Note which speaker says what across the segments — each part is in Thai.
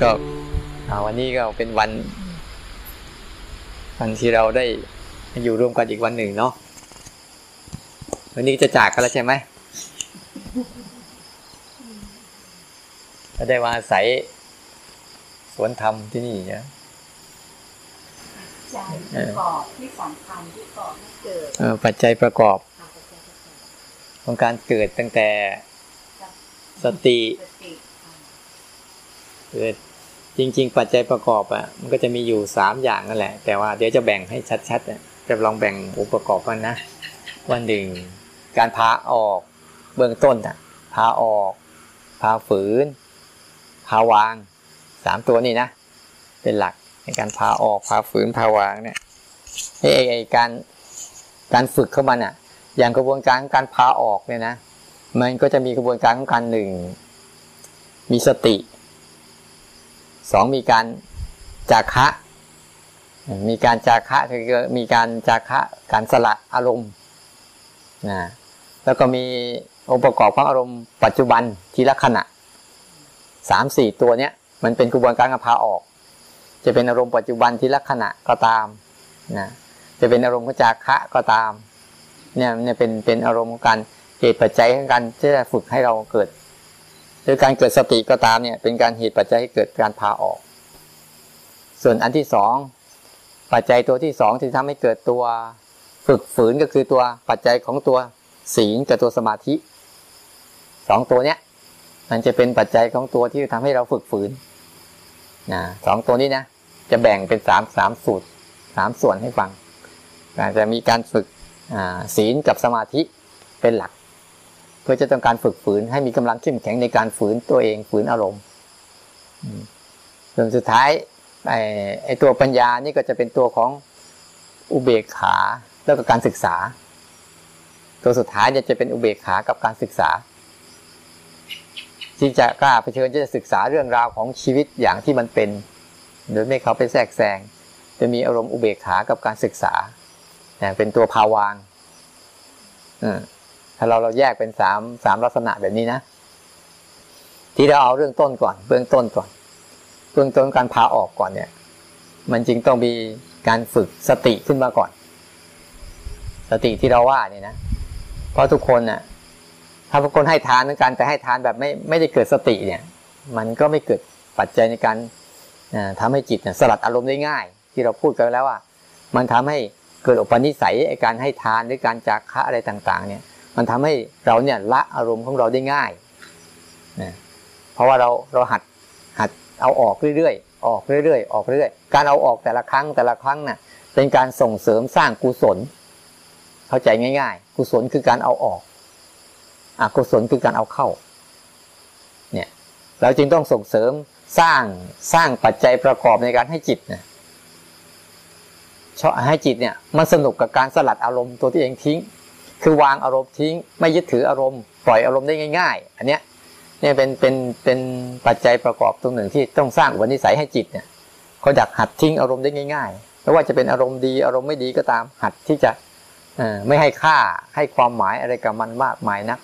Speaker 1: ก็วันนี้ก็เป็นวัน วันที่เราได้อยู่ร่วมกันอีกวันหนึ่งเนาะวันนี้จะจากกันแล้วใช่ไหมจะได้มาอาศัยสวนธรรมที่นี่เนี่ย
Speaker 2: ปัจจัยประกอบที่สำคัญที่ก่อให้เกิด
Speaker 1: ปัจจัยประกอบของการเกิดตั้งแต่สติ เกิด จริง ๆ ปัจจัยประกอบอะมันก็จะมีอยู่สามอย่างนั่นแหละ แต่ว่าเดี๋ยวจะแบ่งให้ชัดๆจะลองแบ่งองค์ประกอบกันนะวันหนึ่งการพาออกเบื้องต้นอะพาออก พาฝืน พาวางสามตัวนี้นะ เป็นหลักในการพาออกพาฝืนพาวางเนี่ยไอ้ไอ้การการฝึกเข้ามันอะ อย่างกระบวนการการพาออกเนี่ยนะ มันก็จะมีกระบวนการของการหนึ่งมีสติ สองมีการจาคะมีการจาคะคือมีการจาคะการสละอารมณ์นะแล้วก็มีองค์ประกอบของอารมณ์ปัจจุบันทีละขณะสามสี่ตัวเนี้ยมันเป็นกระบวนการกระพาออก จะเป็นอารมณ์ปัจจุบันทีละขณะก็ตามนะจะเป็นอารมณ์ของจาคะก็ตามเนี่ยเนี่ยเป็นเป็นอารมณ์ของการเหตุปัจจัยของการที่จะฝึกให้เราเกิด โดยการเกิดสติก็ตามเนี่ย เป็นการเหตุปัจจัยให้เกิดการพาออก ส่วนอันที่สองปัจจัยตัวที่สองที่ทำให้เกิดตัวฝึกฝืนก็คือตัวปัจจัยของตัวศีลกับตัวสมาธิสองตัวเนี้ยมันจะเป็นปัจจัยของตัวที่ทำให้เราฝึกฝืนนะสองตัวนี้นะจะแบ่งเป็นสามสามสูตรสามส่วนให้ฟังอาจจะมีการฝึกศีลกับสมาธิเป็นหลัก พื่อจะต้องการฝึกฝืนให้มีกำลังเข้มแข็งในการฝืนตัวเองฝืนอารมณ์ส่วนสุดท้ายไอ้ไอตัวปัญญานี่ก็จะเป็นตัวของอุเบกขาแล้วก็การศึกษา ตัวสุดท้ายเนี่ยจะเป็นอุเบกขากับการศึกษา ที่จะกล้าเผชิญจะศึกษาเรื่องราวของชีวิตอย่างที่มันเป็นโดยไม่เขาไปแทรกแซงจะมีอารมณ์อุเบกขากับการศึกษาเป็นตัวภาวางอืม ถ้าเราเราแยกเป็นสามสามลักษณะแบบนี้นะ ที่เราเอาเรื่องต้นก่อน เบื้องต้นก่อนเบื้องต้นการพาออกก่อนเนี่ย มันจึงต้องมีการฝึกสติขึ้นมาก่อน สติที่เราว่าเนี่ยนะ เพราะทุกคนน่ะ ถ้าทุกคนให้ทานเหมือนกันแต่ให้ทานแบบไม่ไม่ได้เกิดสติเนี่ย มันก็ไม่เกิดปัจจัยในการทำให้จิตสลัดอารมณ์ได้ง่าย ที่เราพูดกันแล้วว่า มันทำให้เกิดอุปนิสัยการให้ทานหรือการจากคะอะไรต่าง ๆ เนี่ย มันทำให้เราเนี่ยละอารมณ์ของเราได้ง่ายนะเพราะว่าเราเราหัดหัดเอาออกเรื่อยๆออกเรื่อยๆออกเรื่อยๆการเอาออกแต่ละครั้งแต่ละครั้งน่ะเป็นการส่งเสริมสร้างกุศล เข้าใจง่าย ๆ กุศลคือการเอาออกอกุศลคือการเอาเข้าเนี่ยเราจึงต้องส่งเสริมสร้างสร้างปัจจัยประกอบในการให้จิตเนี่ยชอบให้จิตเนี่ยมันสนุกกับการสลัดอารมณ์ตัวที่เองทิ้ง คือวางอารมณ์ทิ้ง ไม่ยึดถืออารมณ์ปล่อยอารมณ์ได้ง่าย ๆ อันเนี้ยเนี่ยเป็นเป็นเป็นปัจจัยประกอบตรงหนึ่งที่ต้องสร้างวันนิสัยให้จิตเนี่ยเขาอยากหัดทิ้งอารมณ์ได้ง่ายๆไม่ว่าจะเป็นอารมณ์ดีอารมณ์ไม่ดีก็ตามหัดที่จะไม่ให้ค่าให้ความหมายอะไรกับมันมากมายนัก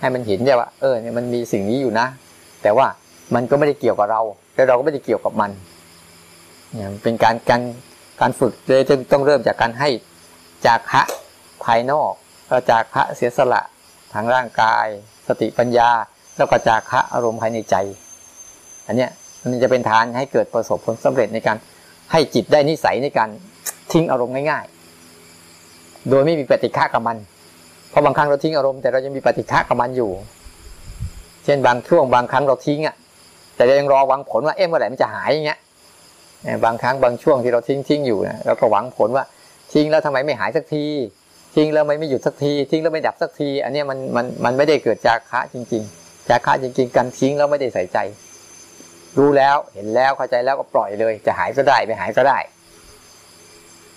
Speaker 1: ให้มันเห็นได้ว่า เออเนี่ยมันมีสิ่งนี้อยู่นะ แต่ว่ามันก็ไม่ได้เกี่ยวกับเราแต่เราก็ไม่ได้เกี่ยวกับมันเนี่ยเป็นการการการฝึกเลยต้องเริ่มจากการให้จากะภายนอก จากพระเสียสละทางร่างกาย สติปัญญา แล้วก็จากพระอารมณ์ภายในใจ อันเนี้ยมันจะเป็นฐานให้เกิดประสบผลสำเร็จในการให้จิตได้นิสัยในการทิ้งอารมณ์ง่ายๆ โดยไม่มีปฏิฆะกับมัน เพราะบางครั้งเราทิ้งอารมณ์แต่เรายังมีปฏิฆะกับมันอยู่ เช่นบางช่วงบางครั้งเราทิ้งอะ แต่ยังรอหวังผลว่าเอ๊ะเมื่อไหร่มันจะหายอย่างเงี้ย บางครั้งบางช่วงที่เราทิ้งทิ้งอยู่นะเราก็หวังผลว่าทิ้งแล้วทำไมไม่หายสักที ทิ้งแล้วไม่ไม่หยุดสักทีทิ้งแล้วไม่ดับสักที อันนี้มันมันมันไม่ได้เกิดจากคะจริง ๆ จากคะจริง ๆ การทิ้งแล้วไม่ได้ใส่ใจ รู้แล้วเห็นแล้วเข้าใจแล้วก็ปล่อยเลย จะหายก็ได้ไม่หายก็ได้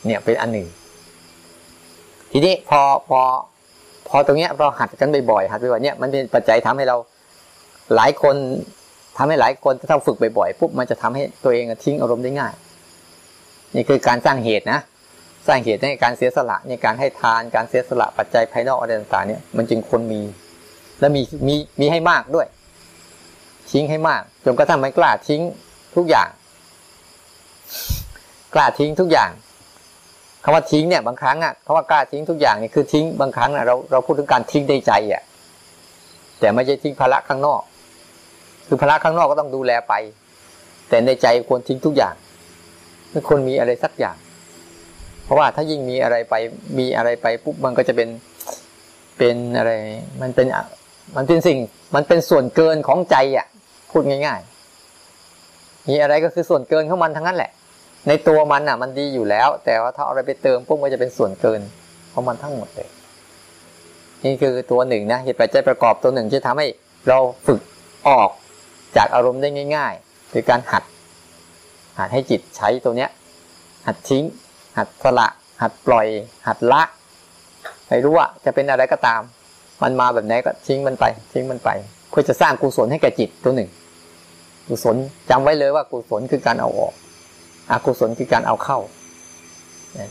Speaker 1: เนี่ยเป็นอันหนึ่ง ทีนี้พอพอ พอตรงเนี้ยเราหัดกันบ่อยๆหัดบ่อยๆเนี่ยมันเป็นปัจจัยทำให้เราหลายคนทำให้หลายคนถ้าฝึกบ่อยๆปุ๊บมันจะทำให้ตัวเองทิ้งอารมณ์ได้ง่าย นี่คือการสร้างเหตุนะ สร้างเหตุในการเสียสละในการให้ทานการเสียสละปัจจัยภายนอกอะไรต่างๆเนี่ยมันจึงคนมี และมีมีมีให้มากด้วย ทิ้งให้มากจนกระทั่งมันกล้าทิ้งทุกอย่าง กล้าทิ้งทุกอย่างคำว่าทิ้งเนี่ยบางครั้งอะคำว่ากล้าทิ้งทุกอย่างเนี่ยคือทิ้งบางครั้งอะเราเราพูดถึงการทิ้งในใจอะแต่ไม่ใช่ทิ้งภาระข้างนอก คือภาระข้างนอกก็ต้องดูแลไป แต่ในใจควรทิ้งทุกอย่างไม่ควรมีอะไรสักอย่าง เพราะว่าถ้ายิ่งมีอะไรไปมีอะไรไปปุ๊บมันก็จะเป็นเป็นอะไร มันเป็นมันเป็นสิ่ง มันเป็นส่วนเกินของใจอะ พูดง่าย ๆ มีอะไรก็คือส่วนเกินของมันทั้งนั้นแหละ ในตัวมันอะ มันดีอยู่แล้ว แต่ว่าถ้าอะไรไปเติมปุ๊บมันจะเป็นส่วนเกินของมันทั้งหมดเลยนี่คือตัวหนึ่งนะเหตุปัจจัยประกอบตัวหนึ่งที่ทำให้เราฝึกออกจากอารมณ์ได้ง่าย ๆ คือการหัดหัดให้จิตใช้ตัวเนี้ย หัดทิ้ง หัดสละ หัดปล่อย หัดละไม่รู้ว่าจะเป็นอะไรก็ตาม มันมาแบบไหนก็ทิ้งมันไป ทิ้งมันไปเพื่อจะสร้างกุศลให้แก่จิตตัวหนึ่ง กุศลจำไว้เลยว่ากุศลคือการเอาออกอกุศลคือการเอาเข้า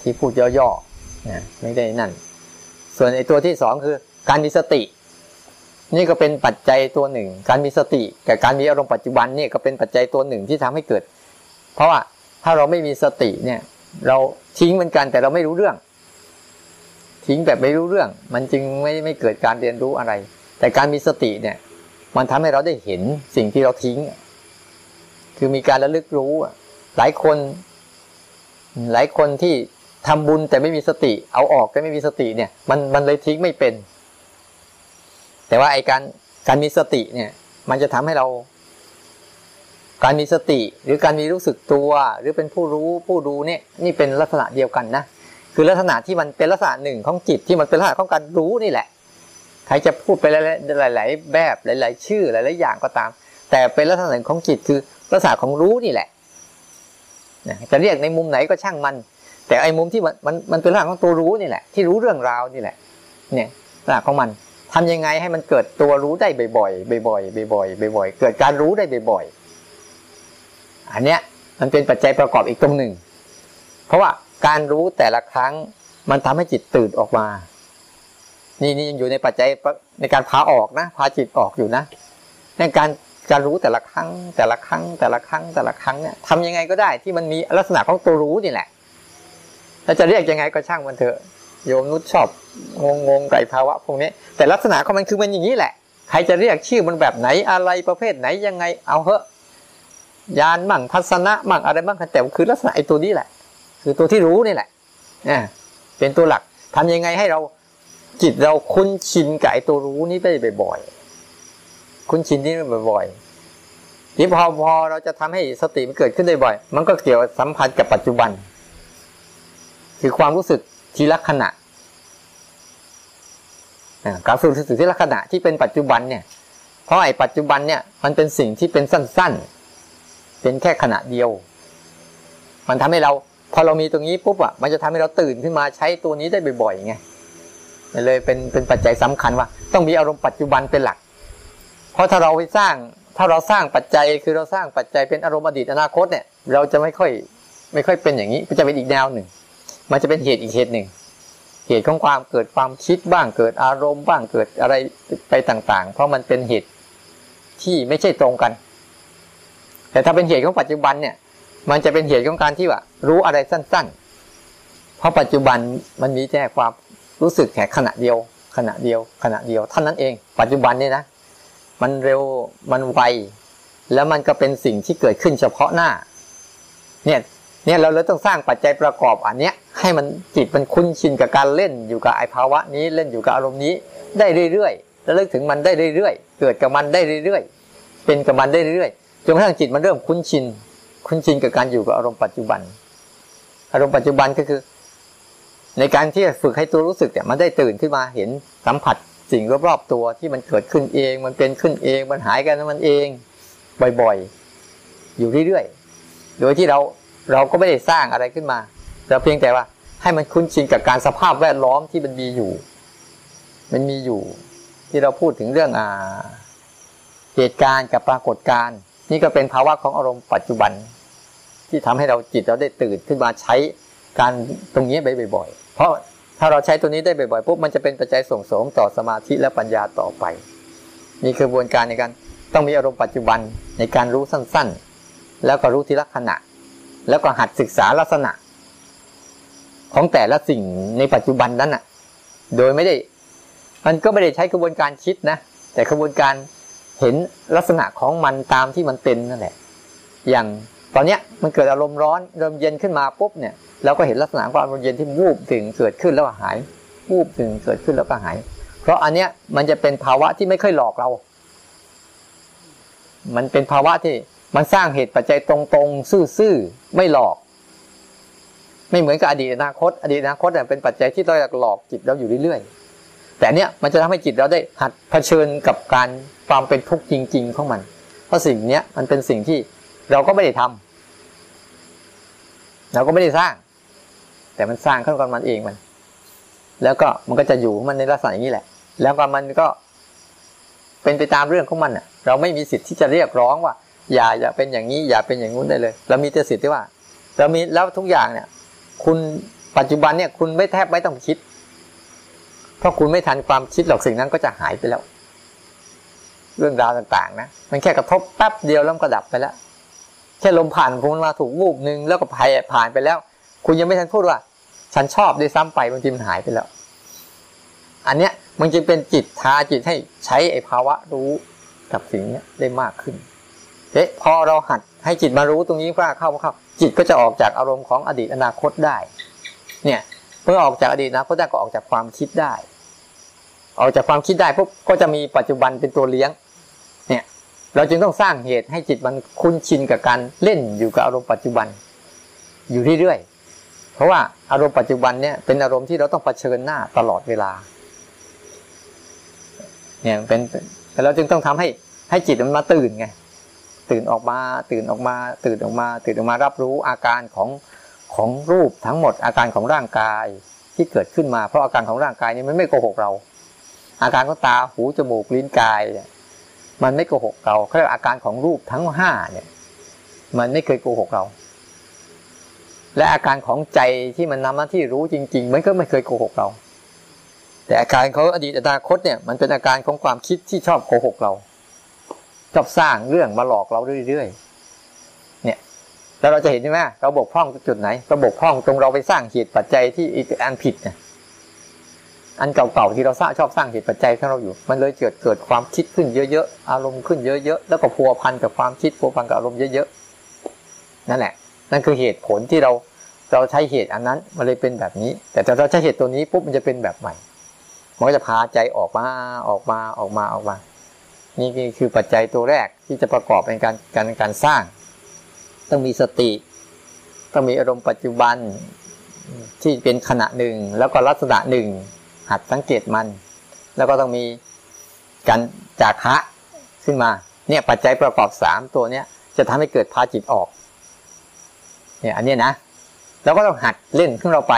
Speaker 1: ที่พูดย่อๆไม่ได้นั่น ส่วนไอ้ตัวที่สองคือ การมีสติ นี่ก็เป็นปัจจัยตัวหนึ่ง การมีสติกับการมีอารมณ์ปัจจุบันนี่ก็เป็นปัจจัยตัวหนึ่งที่ทำให้เกิด เพราะว่าถ้าเราไม่มีสติเนี่ย เรา ทิ้งเหมือนกันแต่เราไม่รู้เรื่อง ทิ้งแบบไม่รู้เรื่อง มันจึงไม่ไม่เกิดการเรียนรู้อะไร แต่การมีสติเนี่ย มันทำให้เราได้เห็นสิ่งที่เราทิ้ง คือมีการระลึกรู้หลายคน หลายคนที่ทำบุญแต่ไม่มีสติ เอาออกแต่ไม่มีสติเนี่ย มันมันเลยทิ้งไม่เป็น แต่ว่าไอ้การการมีสติเนี่ย มันจะทำให้เรา การมีสติหรือการมีรู้สึกตัว หรือเป็นผู้รู้ผู้ดูเนี่ยนี่เป็นลักษณะเดียวกันนะคือลักษณะที่มันเป็นลักษณะหนึ่งของจิตที่มันเป็นลักษณะของการรู้นี่แหละใครจะพูดไปหลายๆแบบหลาย ๆ ชื่อหลายๆอย่างก็ตาม แต่เป็นลักษณะหนึ่งของจิตคือลักษณะของรู้นี่แหละจะเรียกในมุมไหนก็ช่างมัน แต่ไอ้มุมที่มันมันมันเป็นลักษณะของตัวรู้นี่แหละ ที่รู้เรื่องราวนี่แหละ เนี่ยลักษณะของมันทำยังไงให้มันเกิดตัวรู้ได้บ่อยๆบ่อยๆบ่อยๆบ่อยๆเกิดการรู้ได้บ่อยๆ อันเนี้ยมันเป็นปัจจัยประกอบอีกตรงหนึ่ง เพราะว่าการรู้แต่ละครั้งมันทำให้จิตตื่นออกมา นี่นี่ยังอยู่ในปัจจัยในการพาออกนะพาจิตออกอยู่นะในการการรู้แต่ละครั้ง แต่ละครั้ง แต่ละครั้งแต่ละครั้งเนี่ยทำยังไงก็ได้ที่มันมีลักษณะของตัวรู้นี่แหละแล้วจะเรียกยังไงก็ช่างมันเถอะโยมนุชชอบงงงงไก่ภาวะพวกนี้ แต่ลักษณะของมันคือมันอย่างนี้แหละ ใครจะเรียกชื่อมันแบบไหนอะไรประเภทไหนยังไงเอาเหอะ ยานมั่งทัศนะมั่งอะไรบ้างแต่คือลักษณะไอ้ตัวนี้แหละ คือตัวที่รู้นี่แหละอ่าเป็นตัวหลักทำยังไงให้เราจิตเราคุ้นชินกับไอ้ตัวรู้นี้ได้บ่อยๆคุ้นชินที่บ่อยๆที่พอพอเราจะทำให้สติมันเกิดขึ้นได้บ่อย มันก็เกี่ยวสัมพันธ์กับปัจจุบัน คือความรู้สึกทีละขณะการฝึกสึกทีละขณะที่เป็นปัจจุบันเนี่ยเพราะไอ้ปัจจุบันเนี่ยมันเป็นสิ่งที่เป็นสั้น ๆ เป็นแค่ขณะเดียว มันทำให้เรา พอเรามีตรงนี้ปุ๊บอะมันจะทำให้เราตื่นขึ้นมาใช้ตัวนี้ได้บ่อยๆไงเลยเป็นเป็นปัจจัยสำคัญว่า ต้องมีอารมณ์ปัจจุบันเป็นหลัก เพราะถ้าเราไปสร้าง ถ้าเราสร้างปัจจัยคือเราสร้างปัจจัยเป็นอารมณ์อดีตอนาคตเนี่ย เราจะไม่ค่อยไม่ค่อยเป็นอย่างนี้จะเป็นอีกแนวหนึ่ง มันจะเป็นเหตุอีกเหตุหนึ่ง เหตุของความเกิดความคิดบ้างเกิดอารมณ์บ้างเกิดอะไรไปต่างๆ เพราะมันเป็นเหตุที่ไม่ใช่ตรงกัน แต่ถ้าเป็นเหตุของปัจจุบันเนี่ย มันจะเป็นเหตุของการที่ว่ารู้อะไรสั้น ๆ เพราะปัจจุบันมันมีแค่ความรู้สึกแค่ขณะเดียว ขณะเดียว ขณะเดียวเท่านั้นเอง ปัจจุบันนี่นะ มันเร็วมันไวแล้วมันก็เป็นสิ่งที่เกิดขึ้นเฉพาะหน้า เนี่ยเนี่ยเราเลยต้องสร้างปัจจัยประกอบอันเนี้ยให้มันจิตมันคุ้นชินกับการเล่นอยู่กับไอภาวะนี้เล่นอยู่กับอารมณ์นี้ได้เรื่อยๆแล้วเลิกถึงมันได้เรื่อยๆ เกิดกับมันได้เรื่อยๆ เป็นกับมันได้เรื่อย จนกระทั่งจิตมันเริ่มคุ้นชิน คุ้นชินกับการอยู่กับอารมณ์ปัจจุบัน อารมณ์ปัจจุบันก็คือ ในการที่ฝึกให้ตัวรู้สึกเนี่ยมันได้ตื่นขึ้นมาเห็นสัมผัสสิ่งรอบๆตัวที่มันเกิดขึ้นเอง มันเป็นขึ้นเองมันหายกันมันเอง บ่อยๆ อยู่เรื่อยๆ โดยที่เราเราก็ไม่ได้สร้างอะไรขึ้นมาเราเพียงแต่ว่าให้มันคุ้นชินกับการสภาพแวดล้อมที่มันมีอยู่ มันมีอยู่ ที่เราพูดถึงเรื่องอ่าเหตุการณ์กับปรากฏการณ์ นี่ก็เป็นภาวะของอารมณ์ปัจจุบัน ที่ทำให้เราจิตเราได้ตื่นขึ้นมาใช้การตรงนี้บ่อยๆ เพราะถ้าเราใช้ตัวนี้ได้บ่อยๆปุ๊บมันจะเป็นปัจจัยส่งเสริมต่อสมาธิและปัญญาต่อไปนี่คือกระบวนการในการต้องมีอารมณ์ปัจจุบันในการรู้สั้นๆ แล้วก็รู้ทีละขณะ แล้วก็หัดศึกษาลักษณะ ของแต่ละสิ่งในปัจจุบันนั้นอะ โดยไม่ได้ มันก็ไม่ได้ใช้กระบวนการคิดนะ แต่กระบวนการ เห็นลักษณะของมันตามที่มันเป็นนั่นแหละ อย่างตอนเนี้ยมันเกิดอารมณ์ร้อนอารมณ์เย็นขึ้นมาปุ๊บเนี่ยเราก็เห็นลักษณะของอารมณ์เย็นที่วูบถึงเกิดขึ้นแล้วก็หายวูบถึงเกิดขึ้นแล้วก็หาย เพราะอันเนี้ยมันจะเป็นภาวะที่ไม่เคยหลอกเรา มันเป็นภาวะที่มันสร้างเหตุปัจจัยตรงๆ ซื่อๆ ไม่หลอก ไม่เหมือนกับอดีตอนาคต อดีตอนาคตเนี่ยเป็นปัจจัยที่เราอยากหลอกจิตเราอยู่เรื่อยๆ แต่เนี้ยมันจะทำให้จิตเราได้หัดเผชิญกับการความเป็นทุกข์จริง ๆ ของมัน เพราะสิ่งเนี้ยมันเป็นสิ่งที่เราก็ไม่ได้ทำเราก็ไม่ได้สร้าง แต่มันสร้างขึ้นกับมันเองมัน แล้วก็มันก็จะอยู่มันในลักษณะอย่างนี้แหละ แล้วก็มันก็เป็นไปตามเรื่องของมันอะ เราไม่มีสิทธิ์ที่จะเรียกร้องว่า อย่าอย่าเป็นอย่างนี้ อย่าเป็นอย่างนู้นได้เลย เรามีแต่สิทธิ์ที่ว่า เรามีแล้วทุกอย่างเนี่ย คุณปัจจุบันเนี่ย คุณไม่แทบไม่ต้องคิด เพราะคุณไม่ทันความคิดหรอกสิ่งนั้นก็จะหายไปแล้ว เรื่องราวต่างๆนะมันแค่กระทบแป๊บเดียวแล้วก็ดับไปแล้ว แค่ลมผ่านคุณมาถูกวูบหนึ่งแล้วก็ผ่านผ่านไปแล้ว คุณยังไม่ทันพูดว่า ฉันชอบด้วยซ้ำไปบางทีมันหายไปแล้ว อันเนี้ยมันจึงเป็นจิตทาจิตให้ใช้ไอ้ภาวะรู้กับสิ่งนี้ได้มากขึ้นเอ๊ะพอเราหัดให้จิตมารู้ตรงนี้ว่าเข้าเข้าจิตก็จะออกจากอารมณ์ของอดีตอนาคตได้ เนี่ยเมื่อออกจากอดีตอนาคตได้ก็ออกจากความคิดได้ ออกจากความคิดได้ปุ๊บก็จะมีปัจจุบันเป็นตัวเลี้ยง เนี่ย เราจึงต้องสร้างเหตุให้จิตมันคุ้นชินกับการเล่นอยู่กับอารมณ์ปัจจุบัน อยู่เรื่อยๆเพราะว่าอารมณ์ปัจจุบันเนี่ยเป็นอารมณ์ที่เราต้องเผชิญหน้าตลอดเวลา เนี่ยเป็นเราจึงต้องทำให้ให้จิตมันมาตื่นไงตื่นออกมาตื่นออกมา ตื่นออกมา ตื่นออกมารับรู้อาการของของรูปทั้งหมดอาการของร่างกายที่เกิดขึ้นมา เพราะอาการของร่างกายนี้มันไม่โกหกเรา อาการของตาหูจมูกลิ้นกายเนี่ยมันไม่โกหกเราแค่อาการของรูปทั้งห้าเนี่ย มันไม่เคยโกหกเรา และอาการของใจที่มันนำหน้าที่รู้จริง ๆ มันก็ไม่เคยโกหกเรา แต่อาการของอดีตอนาคตเนี่ย มันเป็นอาการของความคิดที่ชอบโกหกเราชอบสร้างเรื่องมาหลอกเราเรื่อยๆ เนี่ย แล้วเราจะเห็นใช่ไหมเราบกพร่องจุดไหนเราบกพร่องตรงเราไปสร้างเหตุปัจจัยที่อันผิดเนี่ย อันเก่าๆที่เราสร้างชอบสร้างเหตุปัจจัยของเราอยู่ มันเลยเกิดเกิดความคิดขึ้นเยอะๆ อารมณ์ขึ้นเยอะๆ แล้วก็พัวพันกับความคิดพัวพันกับอารมณ์เยอะๆ นั่นแหละ นั่นคือเหตุผลที่เราเราใช้เหตุอันนั้นมันเลยเป็นแบบนี้ แต่ถ้าเราใช้เหตุตัวนี้ปุ๊บมันจะเป็นแบบใหม่ มันก็จะพาใจออกมาออกมาออกมาออกมา นี่คือปัจจัยตัวแรกที่จะประกอบเป็นการการการสร้าง ต้องมีสติ ต้องมีอารมณ์ปัจจุบันที่เป็นขณะหนึ่งแล้วก็ลักษณะหนึ่ง หัดสังเกตมัน แล้วก็ต้องมีการจากฮะขึ้นมา เนี่ยปัจจัยประกอบสามตัวเนี้ยจะทำให้เกิดพาจิตออก เนี่ยอันนี้นะเราก็ต้องหัดเล่นขึ้นเราไป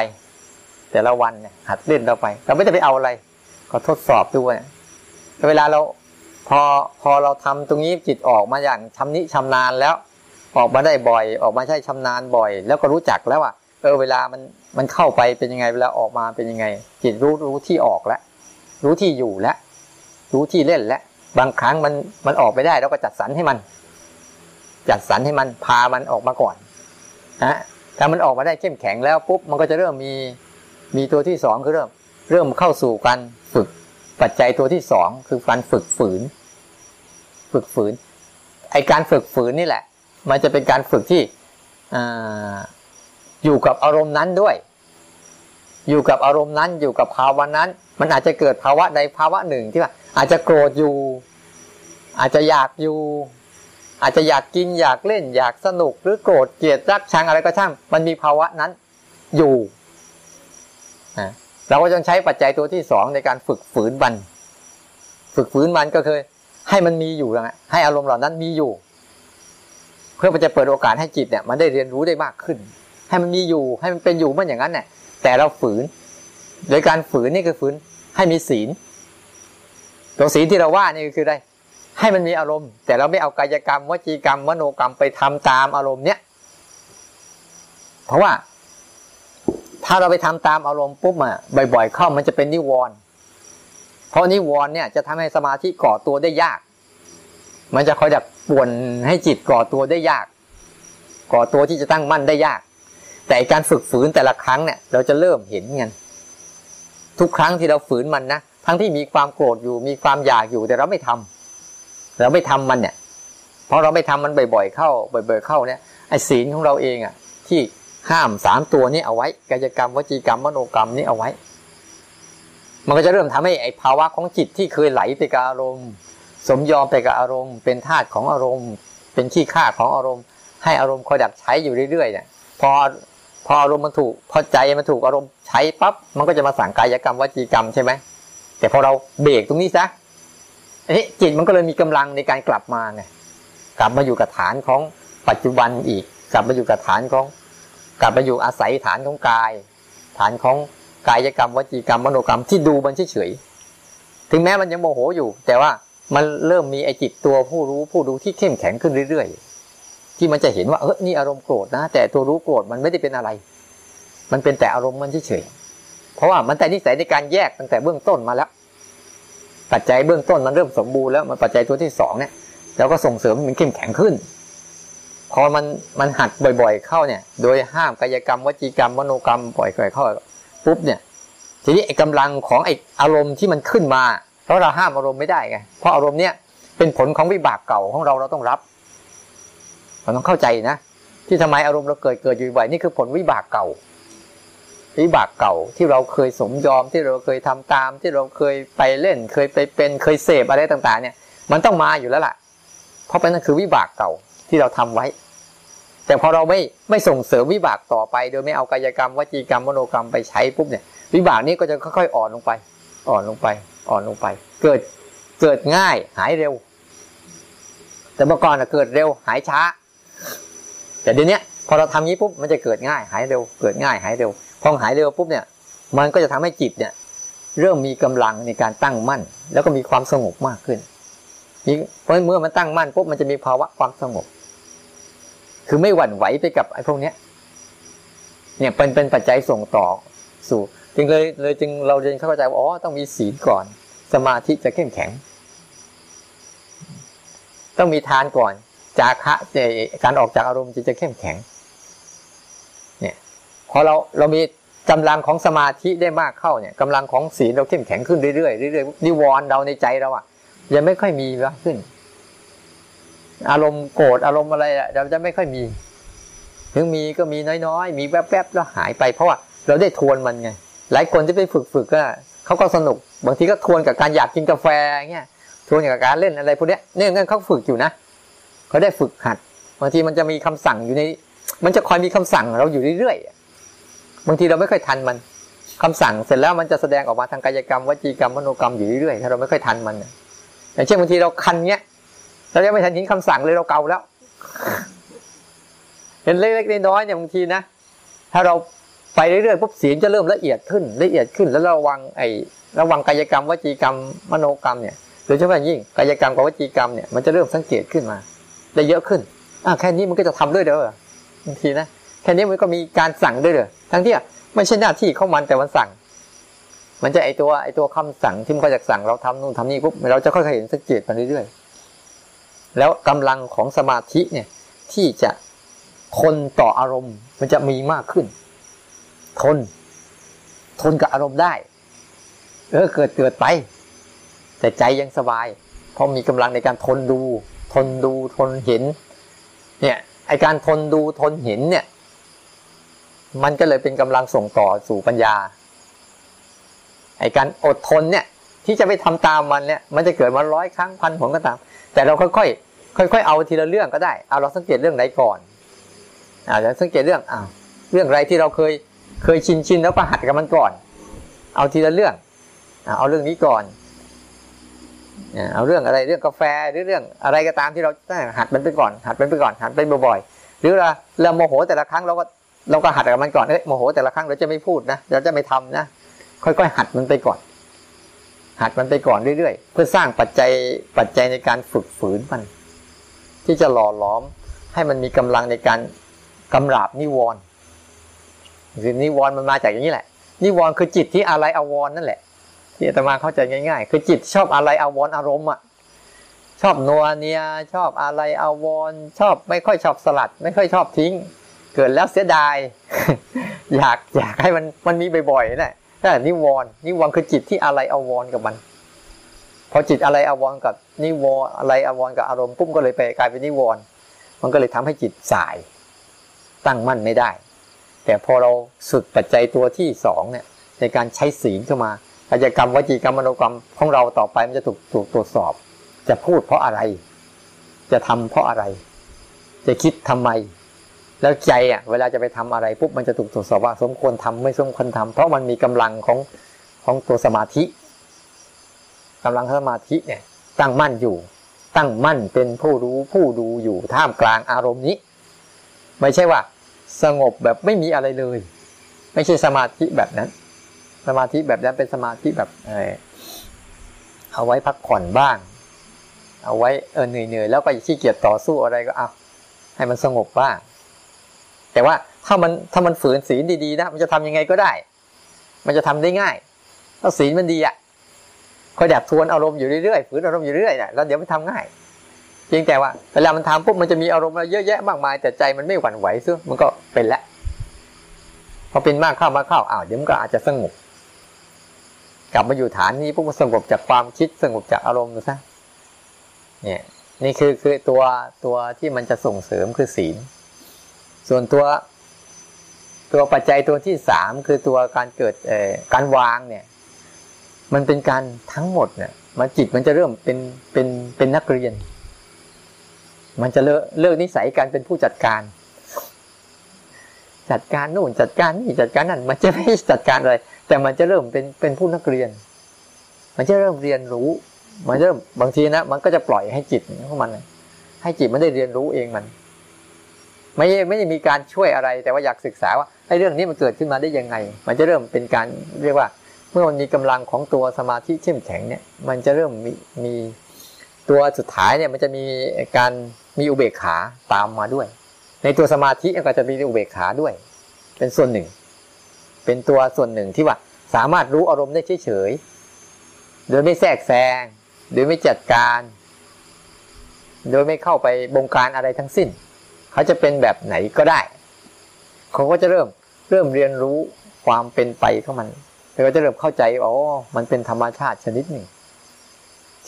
Speaker 1: แต่ละวันเนี่ยหัดเล่นเราไป เราไม่จะไปเอาอะไร ก็ทดสอบด้วยเวลาเราพอพอเราทำตรงนี้จิตออกมาอย่างชำนิชำนาญแล้ว ออกมาได้บ่อย ออกมาใช้ชำนาญบ่อย แล้วก็รู้จักแล้วว่า เออเวลามันมันเข้าไปเป็นยังไงเวลาออกมาเป็นยังไง จิตรู้รู้ที่ออกแล้วรู้ที่อยู่แล้วรู้ที่เล่นแล้วบางครั้งมันมันออกไปได้เราก็จัดสรรให้มัน จัดสรรให้มันพามันออกมาก่อนนะถ้ามันออกมาได้เข้มแข็งแล้วปุ๊บมันก็จะเริ่มมีมีตัวที่สองคือเริ่ม เริ่มเข้าสู่การฝึก ปัจจัยตัวที่สองคือการฝึกฝืน ฝึกฝืนไอการฝึกฝืนนี่แหละ มันจะเป็นการฝึกที่อ่า อยู่กับอารมณ์นั้นด้วย อยู่กับอารมณ์นั้นอยู่กับภาวะนั้น มันอาจจะเกิดภาวะใดภาวะหนึ่งที่ว่า อาจจะโกรธอยู่ อาจจะอยากอยู่ อาจจะอยากกินอยากเล่น อยากสนุกหรือโกรธเกลียดรักชังอะไรก็ช่าง มันมีภาวะนั้นอยู่เราก็ต้องใช้ปัจจัยตัวที่สองในการฝึกฝืนมัน ฝึกฝืนมันก็คือให้มันมีอยู่แล้วให้อารมณ์เหล่านั้นมีอยู่ เพื่อมันจะเปิดโอกาสให้จิตเนี่ยมันได้เรียนรู้ได้มากขึ้น ให้มันมีอยู่ให้มันเป็นอยู่มันอย่างนั้นเนี่ยแต่เราฝืน โดยการฝืนนี่คือฝืนให้มีศีลตัวศีลที่เราว่านี่คืออะไรให้มันมีอารมณ์ แต่เราไม่เอากายกรรมวจีกรรมมโนกรรมไปทำตามอารมณ์เนี้ยเพราะว่า ถ้าเราไปทำตามอารมณ์ปุ๊บอะบ่อย ๆ เข้ามันจะเป็นนิวรณ์เพราะนิวรณ์เนี่ยจะทำให้สมาธิก่อตัวได้ยาก มันจะคอยแบบป่วนให้จิตก่อตัวได้ยาก ก่อตัวที่จะตั้งมั่นได้ยาก แต่การฝึกฝืนแต่ละครั้งเนี่ย เราจะเริ่มเห็นกันทุกครั้งที่เราฝืนมันนะทั้งที่มีความโกรธอยู่ มีความอยากอยู่แต่เราไม่ทำเราไม่ทำมันเนี่ยเพราะเราไม่ทำมันบ่อยๆเข้า บ่อย ๆเข้าเนี่ยไอ้ศีลของเราเองอะ ที่ห้ามสามตัวนี้เอาไว้กายกรรมวจีกรรมมโนกรรมนี้เอาไว้ มันก็จะเริ่มทำให้ไอ้ภาวะของจิตที่เคยไหลไปกับอารมณ์ สมยอมไปกับอารมณ์ เป็นธาตุของอารมณ์ เป็นขี้ข้าของอารมณ์ ให้อารมณ์คอยดักใช้อยู่เรื่อยๆเนี่ยพอ พออารมณ์มันถูกพอใจมันถูกอารมณ์ใช้ปั๊บมันก็จะมาสั่งกายกรรมวจีกรรมใช่ไหมแต่พอเราเบรกตรงนี้ซะอันนี้จิตมันก็เลยมีกำลังในการกลับมาไงกลับมาอยู่กับฐานของปัจจุบันอีก กลับมาอยู่กับฐานของ กลับมาอยู่อาศัยฐานของกาย ฐานของกายกรรมวจีกรรมมโนกรรมที่ดูมันเฉยๆถึงแม้มันยังโมโหอยู่ แต่ว่ามันเริ่มมีไอจิตตัวผู้รู้ผู้ดูที่เข้มแข็งขึ้นเรื่อยๆ ที่มันจะเห็นว่าเออนี่อารมณ์โกรธนะ แต่ตัวรู้โกรธมันไม่ได้เป็นอะไร มันเป็นแต่อารมณ์มันเฉยๆเพราะว่ามันแต่นิสัยในการแยกตั้งแต่เบื้องต้นมาแล้ว ปัจจัยเบื้องต้นมันเริ่มสมบูรณ์แล้วมันปัจจัยตัวที่สองเนี่ยเราก็ส่งเสริมมันเข้มแข็งขึ้น พอมันมันหัดบ่อย ๆ เข้าเนี่ย โดยห้ามกายกรรมวจีกรรมมโนกรรมปล่อยๆเข้าปุ๊บเนี่ย ทีนี้ไอ้กำลังของไอ้อารมณ์ที่มันขึ้นมาเพราะเราห้ามอารมณ์ไม่ได้ไงเพราะอารมณ์เนี้ยเป็นผลของวิบากเก่าของเราเราต้องรับ เราต้องเข้าใจนะที่ทำไมอารมณ์เราเกิดเกิดอยู่บ่อยนี่คือผลวิบากเก่า วิบากเก่าที่เราเคยสมยอมที่เราเคยทำตาม ที่เราเคยไปเล่น เคยไปเป็นเคยเสพอะไรต่าง ๆ เนี่ย มันต้องมาอยู่แล้วล่ะ เพราะเป็นนั่นคือวิบากเก่าที่เราทำไว้ แต่พอเราไม่ไม่ส่งเสริมวิบากต่อไป โดยไม่เอากายกรรมวจีกรรมมโนกรรมไปใช้ปุ๊บเนี่ย วิบากนี้ก็จะค่อยๆอ่อนลงไป อ่อนลงไป อ่อนลงไป เกิดเกิดง่ายหายเร็ว แต่เมื่อก่อนเกิดเร็วหายช้า แต่เดี๋ยวนี้พอเราทำนี้ปุ๊บมันจะเกิดง่ายหายเร็วเกิดง่ายหายเร็วพอหายเร็วปุ๊บเนี่ย มันก็จะทำให้จิตเนี่ยเริ่มมีกำลังในการตั้งมั่น แล้วก็มีความสงบมากขึ้นเพราะเมื่อมันตั้งมั่นปุ๊บมันจะมีภาวะความสงบ คือไม่หวั่นไหวไปกับไอ้พวกเนี้ยเนี่ยเป็นเป็นปัจจัยส่งต่อสู่ จึงเลยเลยจึงเราเรียนเข้าใจว่าอ๋อต้องมีศีลก่อน สมาธิจะเข้มแข็ง ต้องมีทานก่อน จาคะการออกจากอารมณ์จะจะเข้มแข็ง เนี่ยพอเราเรามีกำลังของสมาธิได้มากเข้าเนี่ยกำลังของศีลเราเข้มแข็งขึ้นเรื่อยๆเรื่อยๆนิวรณ์เราในใจเราอะยังไม่ค่อยมีมากขึ้น อารมณ์โกรธอารมณ์อะไรเราจะไม่ค่อยมี ถึงมีก็มีน้อยๆ มีแวบๆแล้วหายไปเพราะว่าเราได้ทวนมันไง หลายคนที่ไปฝึกฝึกก็เขาก็สนุก บางทีก็ทวนกับการอยากกินกาแฟเงี้ยทวนกับการเล่นอะไรพวกนี้เนี่ยนั่นเขาฝึกอยู่นะ เขาได้ฝึกหัดบางทีมันจะมีคำสั่งอยู่ใน มันจะคอยมีคำสั่งเราอยู่เรื่อยๆบางทีเราไม่ค่อยทันมันคำสั่งเสร็จแล้วมันจะแสดงออกมาทางกายกรรมวจีกรรมมโนกรรมอยู่เรื่อยๆถ้าเราไม่ค่อยทันมันอย่างเช่นบางทีเราคันเงี้ยเรายังไม่ทันเห็นคำสั่งเลยเราเกาแล้ว เห็นเล็กๆน้อยๆเนี่ยบางทีนะถ้าเราไปเรื่อยๆปุ๊บเสียงจะเริ่มละเอียดขึ้นละเอียดขึ้น แล้วระวังไอ้ระวังกายกรรมวจีกรรมมโนกรรมเนี่ยโดยเฉพาะยิ่งกายกรรมกับวจีกรรมเนี่ยมันจะเริ่มสังเกตขึ้นมา ได้เยอะขึ้นอะแค่นี้มันก็จะทำด้วยเด้อบางทีนะแค่นี้มันก็มีการสั่งด้วยเด้อทั้งที่ไม่ใช่หน้าที่ของมันแต่มันสั่ง มันจะไอตัวไอตัวคำสั่งที่มันก็จะสั่งเราทำนู่นทำนี่ปุ๊บเราจะค่อยๆเห็นสังเกตไปเรื่อยๆแล้วกำลังของสมาธิเนี่ยที่จะทนต่ออารมณ์ มันจะมีมากขึ้น ทน ทนกับอารมณ์ได้ เออเกิดเกิดไป แต่ใจยังสบาย เพราะมีกำลังในการทนดู ทนดูทนเห็น เนี่ย ไอการทนดูทนเห็นเนี่ย มันก็เลยเป็นกำลังส่งต่อสู่ปัญญา ไอการอดทนเนี่ย ที่จะไปทำตามมันเนี่ย มันจะเกิดมาร้อยครั้งพันผลก็ตาม แต่เราค่อยๆค่อยๆเอาทีละเรื่องก็ได้ เอาเราสังเกตเรื่องไหนก่อนอาจจะสังเกตเรื่องอ้าวเรื่องอะไรที่เราเคยเคยชินชินแล้วก็หัดกับมันก่อน เอาทีละเรื่องเอาเรื่องนี้ก่อน เอาเรื่องอะไรเรื่องกาแฟหรือเรื่องอะไรก็ตามที่เราหัดมันไปก่อน หัดมันไปก่อนหัดไปบ่อยๆหรือเราเราโมโหแต่ละครั้งเราก็เราก็หัดกับมันก่อนเอ้ยโมโหแต่ละครั้งเราจะไม่พูดนะเราจะไม่ทำนะค่อยๆหัดมันไปก่อน หัดมันไปก่อนเรื่อยๆ เพื่อสร้างปัจจัยปัจจัยในการฝึกฝืนมัน ที่จะหล่อหลอมให้มันมีกำลังในการกำราบนิวรณ์คือนิวรณ์มันมาจากอย่างนี้แหละ นิวรณ์คือจิตที่อะไรอาวรนั่นแหละ ที่อาตมาเข้าใจง่าย ๆ คือจิตชอบอะไรอาวรอารมณ์อะชอบนัวเนียชอบอะไรอาวรชอบไม่ค่อยชอบสลัด ไม่ค่อยชอบทิ้ง เกิดแล้วเสียดาย อยากอยากให้มันมันมีบ่อยๆนะนั่นนิวรณ์นิวรณ์คือจิตที่อะไรอาวรกับมัน พอจิตอะไรอาวรกับนิวรณ์อะไรอาวรกับอารมณ์ปุ๊บก็เลยไปกลายเป็นนิวรณ์มันก็เลยทำให้จิตสาย ตั้งมั่นไม่ได้ แต่พอเราสุดปัจจัยตัวที่สองเนี่ยในการใช้ศีลเข้ามา กิจกรรมวจีกรรมมโนกรรมของเราต่อไปมันจะถูกถูกตรวจสอบ จะพูดเพราะอะไร จะทำเพราะอะไร จะคิดทำไม แล้วใจอะ เวลาจะไปทำอะไรปุ๊บมันจะถูกตรวจสอบว่า สมควรทำไม่สมควรทำเพราะมันมีกำลังของของตัวสมาธิกำลังสมาธิเนี่ย ตั้งมั่นอยู่ ตั้งมั่นเป็นผู้รู้ผู้ดูอยู่ท่ามกลางอารมณ์นี้ ไม่ใช่ว่า สงบแบบไม่มีอะไรเลย ไม่ใช่สมาธิแบบนั้น สมาธิแบบนั้นเป็นสมาธิแบบเออเอาไว้พักผ่อนบ้าง เอาไว้เออเหนื่อยๆแล้วก็ขี้เกียจต่อสู้อะไรก็เอาให้มันสงบบ้าง แต่ว่าถ้ามันถ้ามันฝืนศีลดีๆนะมันจะทำยังไงก็ได้ มันจะทำได้ง่ายถ้าศีลมันดีอะคอยดับทวนอารมณ์อยู่เรื่อยๆฝืนอารมณ์อยู่เรื่อยๆนะแล้วเดี๋ยวมันทำง่ายเพียงแต่ว่าเวลามันทำปุ๊บมันจะมีอารมณ์อะไรเยอะแยะมากมาย แต่ใจมันไม่หวั่นไหวซึ่งมันก็เป็นล้วพอเป็นมากเข้ามาเข้าอ้าวเดี๋ยวมันก็อาจจะสงบ กลับมาอยู่ฐานนี้ปุ๊บมันสงบจากความคิดสงบจากอารมณ์ซะเนี่ยนี่คือคือตัวตัวที่มันจะส่งเสริมคือศีล ส่วนตัวตัวปัจจัยตัวที่สามคือตัวการเกิดเอ่อการวางเนี่ย มันเป็นการทั้งหมดเนี่ยมันจิตมันจะเริ่มเป็นเป็นเป็นนักเรียน มันจะเลิกเลิกนิสัยการเป็นผู้จัดการ จัดการนู่นจัดการนี่จัดการนั่นมันจะไม่จัดการอะไร แต่มันจะเริ่มเป็นเป็นผู้นักเรียน มันจะเริ่มเรียนรู้ มันเริ่มบางทีนะ มันก็จะปล่อยให้จิตของมันให้จิตมันได้เรียนรู้เองมัน ไม่ไม่ได้มีการช่วยอะไร แต่ว่าอยากศึกษาว่าไอ้เรื่องนี้มันเกิดขึ้นมาได้ยังไง มันจะเริ่มเป็นการเรียกว่า เมื่อมันมีกำลังของตัวสมาธิเข้มแข็งเนี่ย มันจะเริ่มมีมีตัวสุดท้ายเนี่ย มันจะมีการมีอุเบกขาตามมาด้วย ในตัวสมาธิก็จะมีอุเบกขาด้วย เป็นส่วนหนึ่ง เป็นตัวส่วนหนึ่งที่ว่าสามารถรู้อารมณ์ได้เฉยๆ โดยไม่แทรกแซง โดยไม่จัดการ โดยไม่เข้าไปบงการอะไรทั้งสิ้น เขาจะเป็นแบบไหนก็ได้ เขาก็จะเริ่มเริ่มเรียนรู้ความเป็นไปของมันแล้วก็จะเริ่มเข้าใจอ๋อ มันเป็นธรรมชาติชนิดหนึ่ง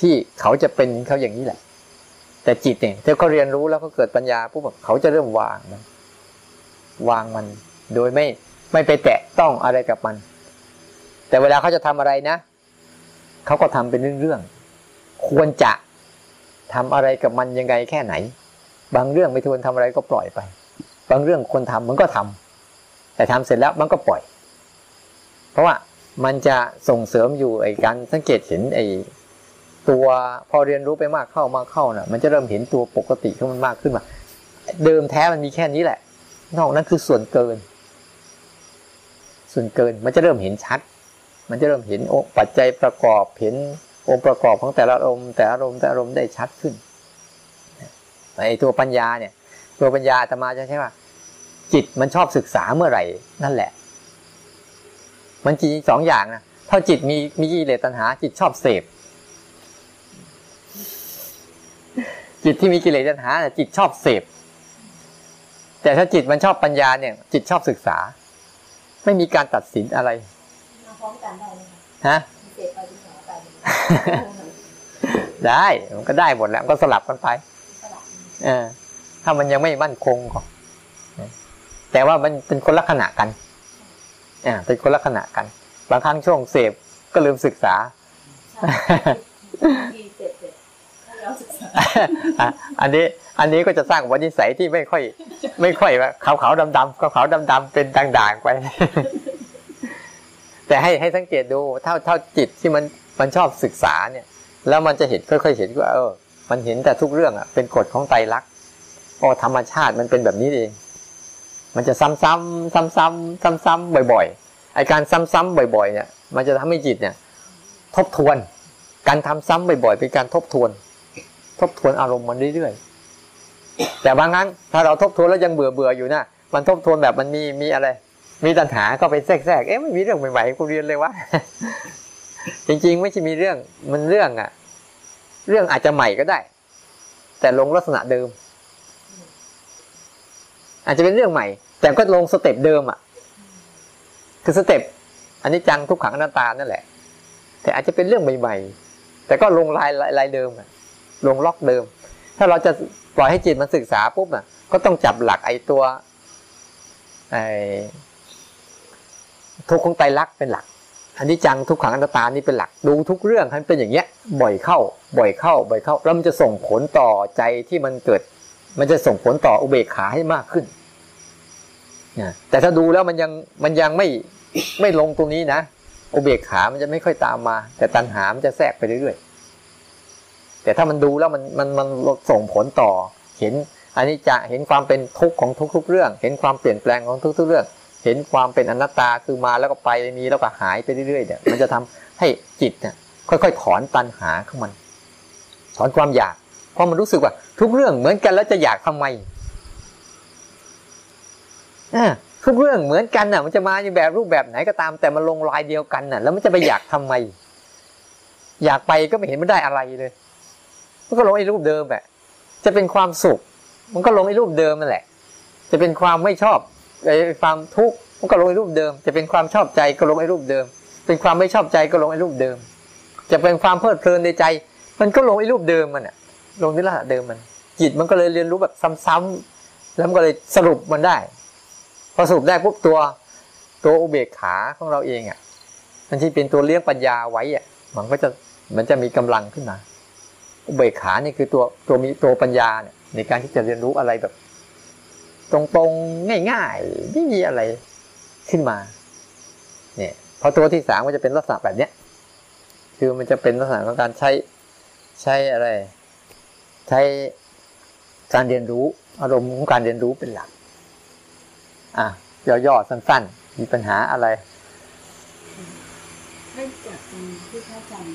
Speaker 1: ที่เขาจะเป็นเขาอย่างนี้แหละ แต่จิตเนี่ยถ้าเขาเรียนรู้แล้วเขาเกิดปัญญาปุ๊บเขาจะเริ่มวางมันวางมัน โดยไม่ไม่ไปแตะต้องอะไรกับมัน แต่เวลาเขาจะทำอะไรนะเขาก็ทำเป็นเรื่องๆควรจะทำอะไรกับมันยังไงแค่ไหน บางเรื่องไม่ทวนทำอะไรก็ปล่อยไป บางเรื่องคนทำมันก็ทำแต่ทำเสร็จแล้วมันก็ปล่อย เพราะว่ามันจะส่งเสริมอยู่ไอ้การสังเกตเห็นไอ้ ตัวพอเรียนรู้ไปมากเข้ามากเข้าน่ะ มันจะเริ่มเห็นตัวปกติของมันมากขึ้นมาเดิมแท้มันมีแค่นี้แหละ นอกนั้นคือส่วนเกิน ส่วนเกินมันจะเริ่มเห็นชัด มันจะเริ่มเห็นโอปัจจัยประกอบเห็นองค์ประกอบของแต่ละอารมณ์แต่ละอารมณ์แต่ละอารมณ์ได้ชัดขึ้นไอ้ตัวปัญญาเนี่ย ตัวปัญญาธรรมาจะใช่ว่า จิตมันชอบศึกษาเมื่อไหร่ นั่นแหละ มันจิตสองอย่างนะถ้าจิตมีมีกิเลสตัณหา จิตชอบเสพ จิตที่มีกิเลสตัณหาจิตชอบเสพ แต่ถ้าจิตมันชอบปัญญาเนี่ย จิตชอบศึกษา ไม่มีการตัดสินอะไร
Speaker 2: มาพร้อมกันได้ไหมคะ
Speaker 1: ฮะ
Speaker 2: มีเสพไปศึกษาไป
Speaker 1: ได้มันก็ได้หมดแหล้วก็สลับกันไป
Speaker 2: สลับ
Speaker 1: เออถ้ามันยังไม่มั่นคงก่อนแต่ว่ามันเป็นคนลักษณะกันอ่าเป็นคนลักษณะกัน บางครั้งช่วงเสพก็ลืมศึกษา
Speaker 2: ให้เราศึกษา
Speaker 1: อะอันนี้อันนี้ก็จะสร้างวันนิสัยที่ไม่ค่อย ไม่ค่อยว่าขาวขาวดำดำขาวขาวดำดำเป็นด่างๆไป แต่ให้ให้สังเกตดูเท่าเท่าจิตที่มันมันชอบศึกษาเนี่ย แล้วมันจะเห็นค่อยๆเห็นว่าเออ มันเห็นแต่ทุกเรื่องอะเป็นกฎของไตรลักษณ์โอ้ธรรมชาติมันเป็นแบบนี้เองมันจะซ้ำๆซ้ำๆซ้ำๆบ่อยๆไอการซ้ำๆบ่อย ๆ เนี่ย มันจะทำให้จิตเนี่ย ทบทวน การทำซ้ำบ่อยๆเป็นการทบทวน ทบทวนอารมณ์มันเรื่อยๆแต่บางครั้งถ้าเราทบทวนแล้วยังเบื่อเบื่อๆอยู่นะมันทบทวนแบบมันมีมีอะไร มีตัณหาก็ไปแทรกๆเอ๊ะไม่มีเรื่องใหม่ๆกูเรียนเลยวะจริงๆ ไม่ใช่มีเรื่องมันเรื่องอะเรื่องอาจจะใหม่ก็ได้ แต่ลงลักษณะเดิม อาจจะเป็นเรื่องใหม่ แต่ก็ลง step เดิมอะคือ step อนิจจังทุกขังอนัตตานั่นแหละ แต่อาจจะเป็นเรื่องใหม่ๆแต่ก็ลงลายลายลายเดิมอะ ลงล็อกเดิม ถ้าเราจะปล่อยให้จิตมันศึกษาปุ๊บอะ ก็ต้องจับหลักไอ้ตัวไอ้ทุกข์ของไตรลักษณ์เป็นหลัก อันนี้จังทุกขังอนัตตานี่เป็นหลัก ดูทุกเรื่องมันเป็นอย่างเงี้ย บ่อยเข้า บ่อยเข้า บ่อยเข้า แล้วมันจะส่งผลต่อใจที่มันเกิด มันจะส่งผลต่ออุเบกขาให้มากขึ้นนะแต่ถ้าดูแล้วมันยังมันยังไม่ไม่ลงตรงนี้นะอุเบกขามันจะไม่ค่อยตามมา แต่ตัณหามันจะแทรกไปเรื่อยๆ แต่ถ้ามันดูแล้วมันมันมันส่งผลต่อ เห็นอันนี้จะเห็นความเป็นทุกข์ของทุก ๆ เรื่อง เห็นความเปลี่ยนแปลงของทุก ๆ เรื่อง เห็นความเป็นอนัตตาคือมาแล้วก็ไปมีแล้วก็หายไปเรื่อยๆเนี่ยมันจะทำให้จิตเนี่ยค่อยๆถอนตัณหาของมัน ถอนความอยาก เพราะมันรู้สึกว่า ทุกเรื่องเหมือนกันแล้วจะอยากทำไมอ่าทุกเรื่องเหมือนกันน่ะ มันจะมาในแบบรูปแบบไหนก็ตาม แต่มันลงลายเดียวกันน่ะ แล้วมันจะไปอยากทำไม อยากไปก็ไม่เห็นมันได้อะไรเลย มันก็ลงไอ้รูปเดิมแหละจะเป็นความสุข มันก็ลงไอ้รูปเดิมนั่นแหละ จะเป็นความไม่ชอบไอ้ความทุกข์มันก็ลงไอ้รูปเดิม จะเป็นความชอบใจก็ลงไอ้รูปเดิม เป็นความไม่ชอบใจก็ลงไอ้รูปเดิม จะเป็นความเพลิดเพลินในใจ มันก็ลงไอ้รูปเดิมมันอะลงที่ละเดิมมัน จิตมันก็เลยเรียนรู้แบบซ้ำๆแล้วมันก็เลยสรุปมันได้ พอสรุปได้ปุ๊บตัวตัวอุเบกขาของเราเองอะมันที่เป็นตัวเลี้ยงปัญญาไว้อะมันก็จะมันจะมีกำลังขึ้นมา อุเบกขานี่คือตัวตัวมีตัวปัญญาเนี่ยในการที่จะเรียนรู้อะไรแบบ ตรงๆง่ายๆไม่มีอะไรขึ้นมา เนี่ยพอตัวที่สามก็จะเป็นลักษณะแบบเนี้ยคือมันจะเป็นลักษณะของการใช้ใช้อะไร ใช้การเรียนรู้ อารมณ์ของการเรียนรู้เป็นหลัก อะย่อๆสั้น ๆ มีปัญหาอะไร
Speaker 2: เริ่มจากตรงที่พระอาจารย์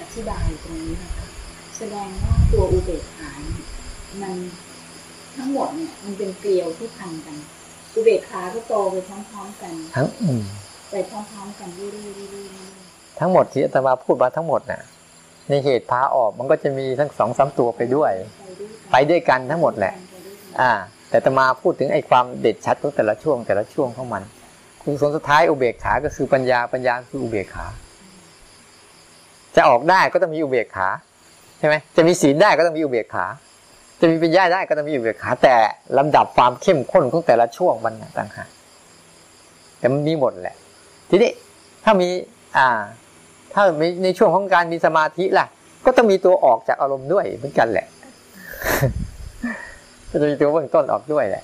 Speaker 2: อธิบายตรงนี้นะคะ แสดงว่าตัวอุเบกขาเนี่ยมันทั้งหมดเนี่ยมันเป็นเกลียวที่พันกัน อุเบกขาก็โตไปพร้อมๆกัน
Speaker 1: ทั้งอืม
Speaker 2: ไปพร้อมๆกันเรื่อยๆเรื่อยๆ
Speaker 1: ทั้งหมดที่อาตมาพูดมาทั้งหมดน่ะ ในเหตุพาออกมันก็จะมีทั้งสองสามตัวไปด้วย ไปด้วยกันทั้งหมดแหละ อ่า แต่อาตมาพูดถึงไอ้ความเด็ดชัดของแต่ละช่วงแต่ละช่วงของมัน คุณสนสุดท้ายอุเบกขา ก็คือปัญญาปัญญาคืออุเบกขา จะออกได้ก็ต้องมีอุเบกขาใช่ไหมจะมีศีลได้ก็ต้องมีอุเบกขา จะมีปัญญาได้ก็ต้องมีอุเบกขา แต่ลำดับความเข้มข้นของแต่ละช่วงมันต่างหากแต่มันมีหมดแหละ ทีนี้ถ้ามีอ่า ถ้ามีในช่วงของการมีสมาธิล่ะ ก็ต้องมีตัวออกจากอารมณ์ด้วยเหมือนกันแหละ ก็จะมีตัวเบื้องต้นออกด้วยแหละ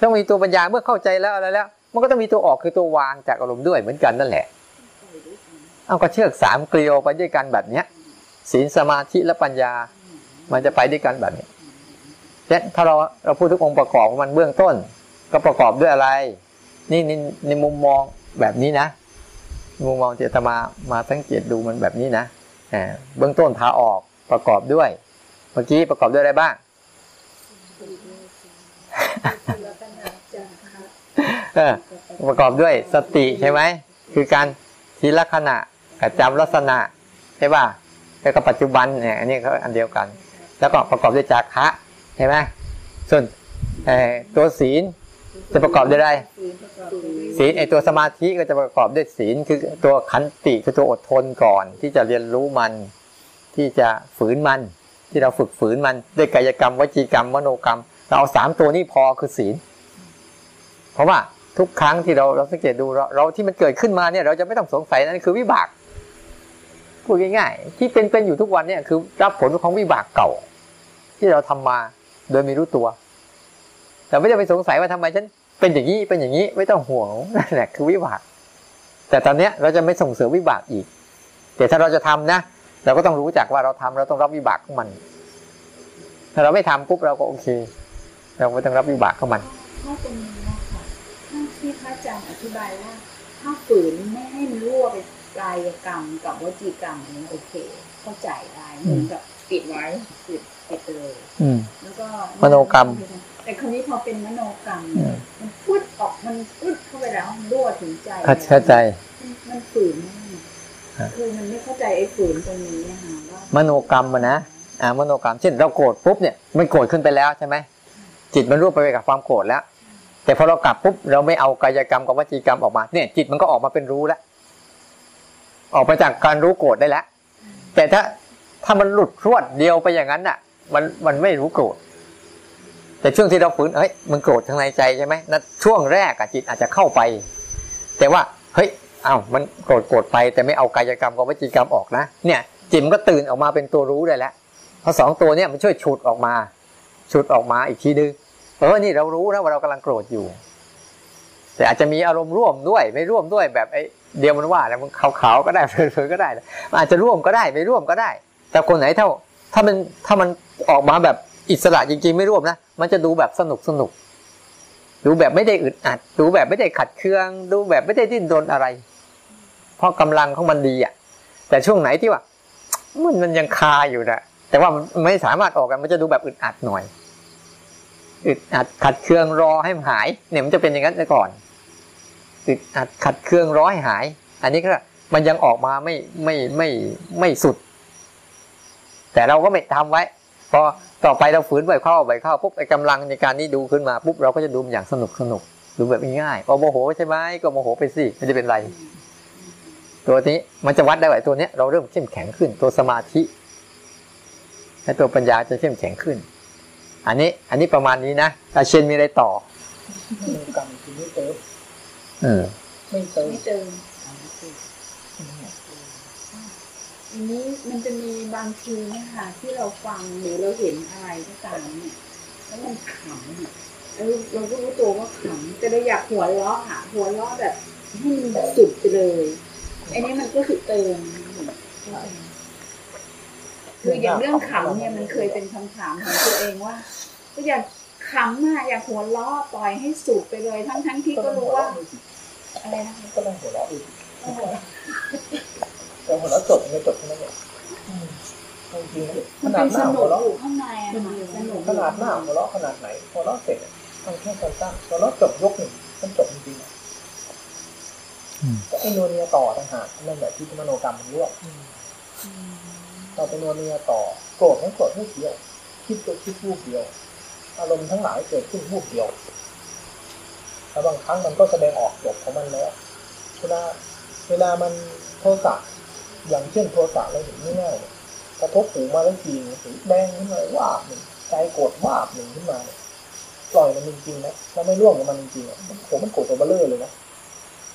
Speaker 1: ต้องมีตัวปัญญาเมื่อเข้าใจแล้วอะไรแล้ว มันก็ต้องมีตัวออกคือตัววางจากอารมณ์ด้วยเหมือนกันนั่นแหละ เอาก็เชือกสามเกลียวไปด้วยกันแบบเนี้ย ศีลสมาธิและปัญญา มันจะไปด้วยกันแบบนี้เนี่ยถ้าเราเราพูดถึงองค์ประกอบของมันเบื้องต้น ก็ประกอบด้วยอะไร นี่ในในมุมมองแบบนี้นะ มุมมองเจตมามาสังเกตดูมันแบบนี้นะอ่าเบื้องต้นพาออกประกอบด้วย เมื่อกี้ประกอบด้วยอะไรบ้างประกอบด้วยสติใช่ไหม คือการทีละขณะกับจำลักษณะใช่ป่ะ แล้วก็ปัจจุบันเนี่ยอันนี้เขาอันเดียวกัน แล้วก็ประกอบด้วยจาคะใช่ไหมส่วนตัวศีลจะประกอบด้วยอะไรศีลไอตัวสมาธิก็จะประกอบด้วยศีลคือตัวขันติคือตัวอดทนก่อน ที่จะเรียนรู้มัน ที่จะฝืนมัน ที่เราฝึกฝืนมันด้วยกายกรรมวจีกรรมมโนกรรม เราเอาสามตัวนี้พอคือศีล เพราะว่าทุกครั้งที่เราเราสังเกตดูเราเราที่มันเกิดขึ้นมาเนี่ย เราจะไม่ต้องสงสัยนั่นคือวิบาก พูดง่ายๆ ที่เป็นเป็นอยู่ทุกวันเนี่ยคือ รับผลของวิบากเก่า ที่เราทำมาโดยไม่รู้ตัว แต่ไม่ได้ไปสงสัยว่าทำไมฉันเป็นอย่างนี้เป็นอย่างนี้ไม่ต้องห่วงนั่นแหละคือวิบาก แต่ตอนเนี้ยเราจะไม่ส่งเสริมวิบากอีก แต่ถ้าเราจะทำนะ เราก็ต้องรู้จักว่าเราทำเราต้องรับวิบากของมัน ถ้าเราไม่ทำปุ๊บเราก็โอเค เราไม่ต้องรับวิบากของมัน
Speaker 2: ข้อตรงนี้นะคะถ้าที่พระอาจารย์อธิบายว่า ถ้าฝืนไม่ให้มันรั่วไป กายกรรมกับวจีกรรมอันนี้โอเค เข้าใจได้เหมือนกับปิดไว้ปิดปิดเลย
Speaker 1: อืม
Speaker 2: แล้วก็
Speaker 1: มโนกรรม
Speaker 2: แต่คราวนี้พอเป็นมโนกรรม
Speaker 1: อืม
Speaker 2: มันพุดออกมันพุดเข้าไปแล้วมันรั่วถึงใจ
Speaker 1: เข้าใจ
Speaker 2: มันมันฝืนมาก
Speaker 1: ฮะ
Speaker 2: คือมันไม่เข้าใจไอ้ฝืนตรงนี้นะคะว่าม
Speaker 1: โนกรรมอะนะอ่ามโนกรรมเช่นเราโกรธปุ๊บเนี่ยมันโกรธขึ้นไปแล้วใช่ไหมจิตมันรู้ไปกับความโกรธแล้ว แต่พอเรากลับปุ๊บเราไม่เอากายกรรมกับวจีกรรมออกมาเนี่ยจิตมันก็ออกมาเป็นรู้แล้ว ออกมาจากการรู้โกรธได้แล้ว แต่ถ้าถ้ามันหลุดรวดเดียวไปอย่างนั้นน่ะ มันมันไม่รู้โกรธแต่ช่วงที่เราฝืนเฮ้ยมันโกรธทางในใจใช่ไหมนั่นช่วงแรกอะจิตอาจจะเข้าไป แต่ว่าเฮ้ยอ้าวมันโกรธโกรธไป แต่ไม่เอากายกรรมกับวจีกรรมออกนะเนี่ยจิตมันก็ตื่นออกมาเป็นตัวรู้ได้แล้วเพราะสองตัวเนี่ยมันช่วยฉุดออกมาฉุดออกมาอีกทีนึงเออนี่เรารู้นะว่าเรากำลังโกรธอยู่ แต่อาจจะมีอารมณ์ร่วมด้วยไม่ร่วมด้วยแบบไอ้ เดียวมันว่าแล้วมันขาวๆก็ได้เผลอๆก็ได้อาจจะร่วมก็ได้ไม่ร่วมก็ได้ แต่คนไหนเท่า ถ้ามันถ้ามันออกมาแบบอิสระจริง ๆ ไม่ร่วมนะมันจะดูแบบสนุกสนุกดูแบบไม่ได้อึดอัด ดูแบบไม่ได้ขัดเคือง ดูแบบไม่ได้ดิ้นรนอะไร เพราะกำลังของมันดีอะ แต่ช่วงไหนที่ว่ามันมันยังคาอยู่นะแต่ว่ามันไม่สามารถออกกันมันจะดูแบบอึดอัดหน่อยอึดอัดขัดเคืองรอให้มันหายเนี่ยมันจะเป็นอย่างนั้นไปก่อน อึดอัดขัดเครื่องร้อให้หาย อันนี้ก็มันยังออกมาไม่ไม่ไม่ไม่สุด แต่เราก็ไม่ทำไว้พอต่อไปเราฝืนไปเข้าไปเข้าปุ๊บไอ้กำลังในการนี้ดูขึ้นมาปุ๊บเราก็จะดูอย่างสนุกสนุกดูแบบง่ายๆพอโมโหใช่ไหมก็โมโหไปสิไม่จะเป็นไร ตัวนี้มันจะวัดได้ว่าตัวเนี้ยเราเริ่มเข้มแข็งขึ้น ตัวสมาธิและตัวปัญญาจะเข้มแข็งขึ้น อันนี้อันนี้ประมาณนี้นะอาเชนมีอะไรต่อ
Speaker 3: เติม
Speaker 1: เออ
Speaker 3: ไม่เติม
Speaker 2: ไม่เติมอันนี้มันจะมีบางทีนะคะที่เราฟังหรือเราเห็นอะไรก็ตามเนี่ยแล้วมันขำเนี่ยแล้วเราก็รู้ตัวว่าขำแต่เราอยากหัวเราะค่ะหัวเราะแบบให้มันแบบสุดไปเลยอันนี้มันก็คือเติมคืออย่างเรื่องขำเนี่ยมันเคยเป็นคำถามของตัวเองว่า ก็อยากขำอะอยากหัวเราะปล่อยให้สุดไปเลย ทั้งทั้งๆที่ก็รู้ว่า อะไรนะ
Speaker 3: ก็ต้องหัวเราะอีกแต่หัวเราะจบไม่จบแค่นั้นเองจริงๆข
Speaker 2: นา
Speaker 3: ดหน้าหัวเราะ
Speaker 2: อยู่ข้างในอะ
Speaker 3: ขนาดหน้าหัวเราะขนาดไหนหัวเราะเสร็จมันแค่สั้นๆหัวเราะจบยกหนึ่งมันจบจริงๆก็ไอ้นัวเนียต่อต่างหากนั่นแหละที่มโนกรรมมันรวบเราไปนัวเนียต่อโกรธไม่โกรธไม่เดียว คิดก็คิดวูบเดียว อารมณ์ทั้งหลายเกิดขึ้นวูบเดียว แล้วบางครั้งมันก็แสดงออกจบของมันแล้วเวลาเวลามันโทสะอย่างเช่นโทสะเราเห็นง่ายๆกระทบหูมาแล้วทีหูแดงขึ้นมาวาบหนึ่งใจโกรธวาหนึ่งขึ้นมาเนี่ยปล่อยมันจริงๆนะแล้วไม่ร่วมกับมันจริงๆอะผมมันโกรธตัวเบลเลอร์เลยนะ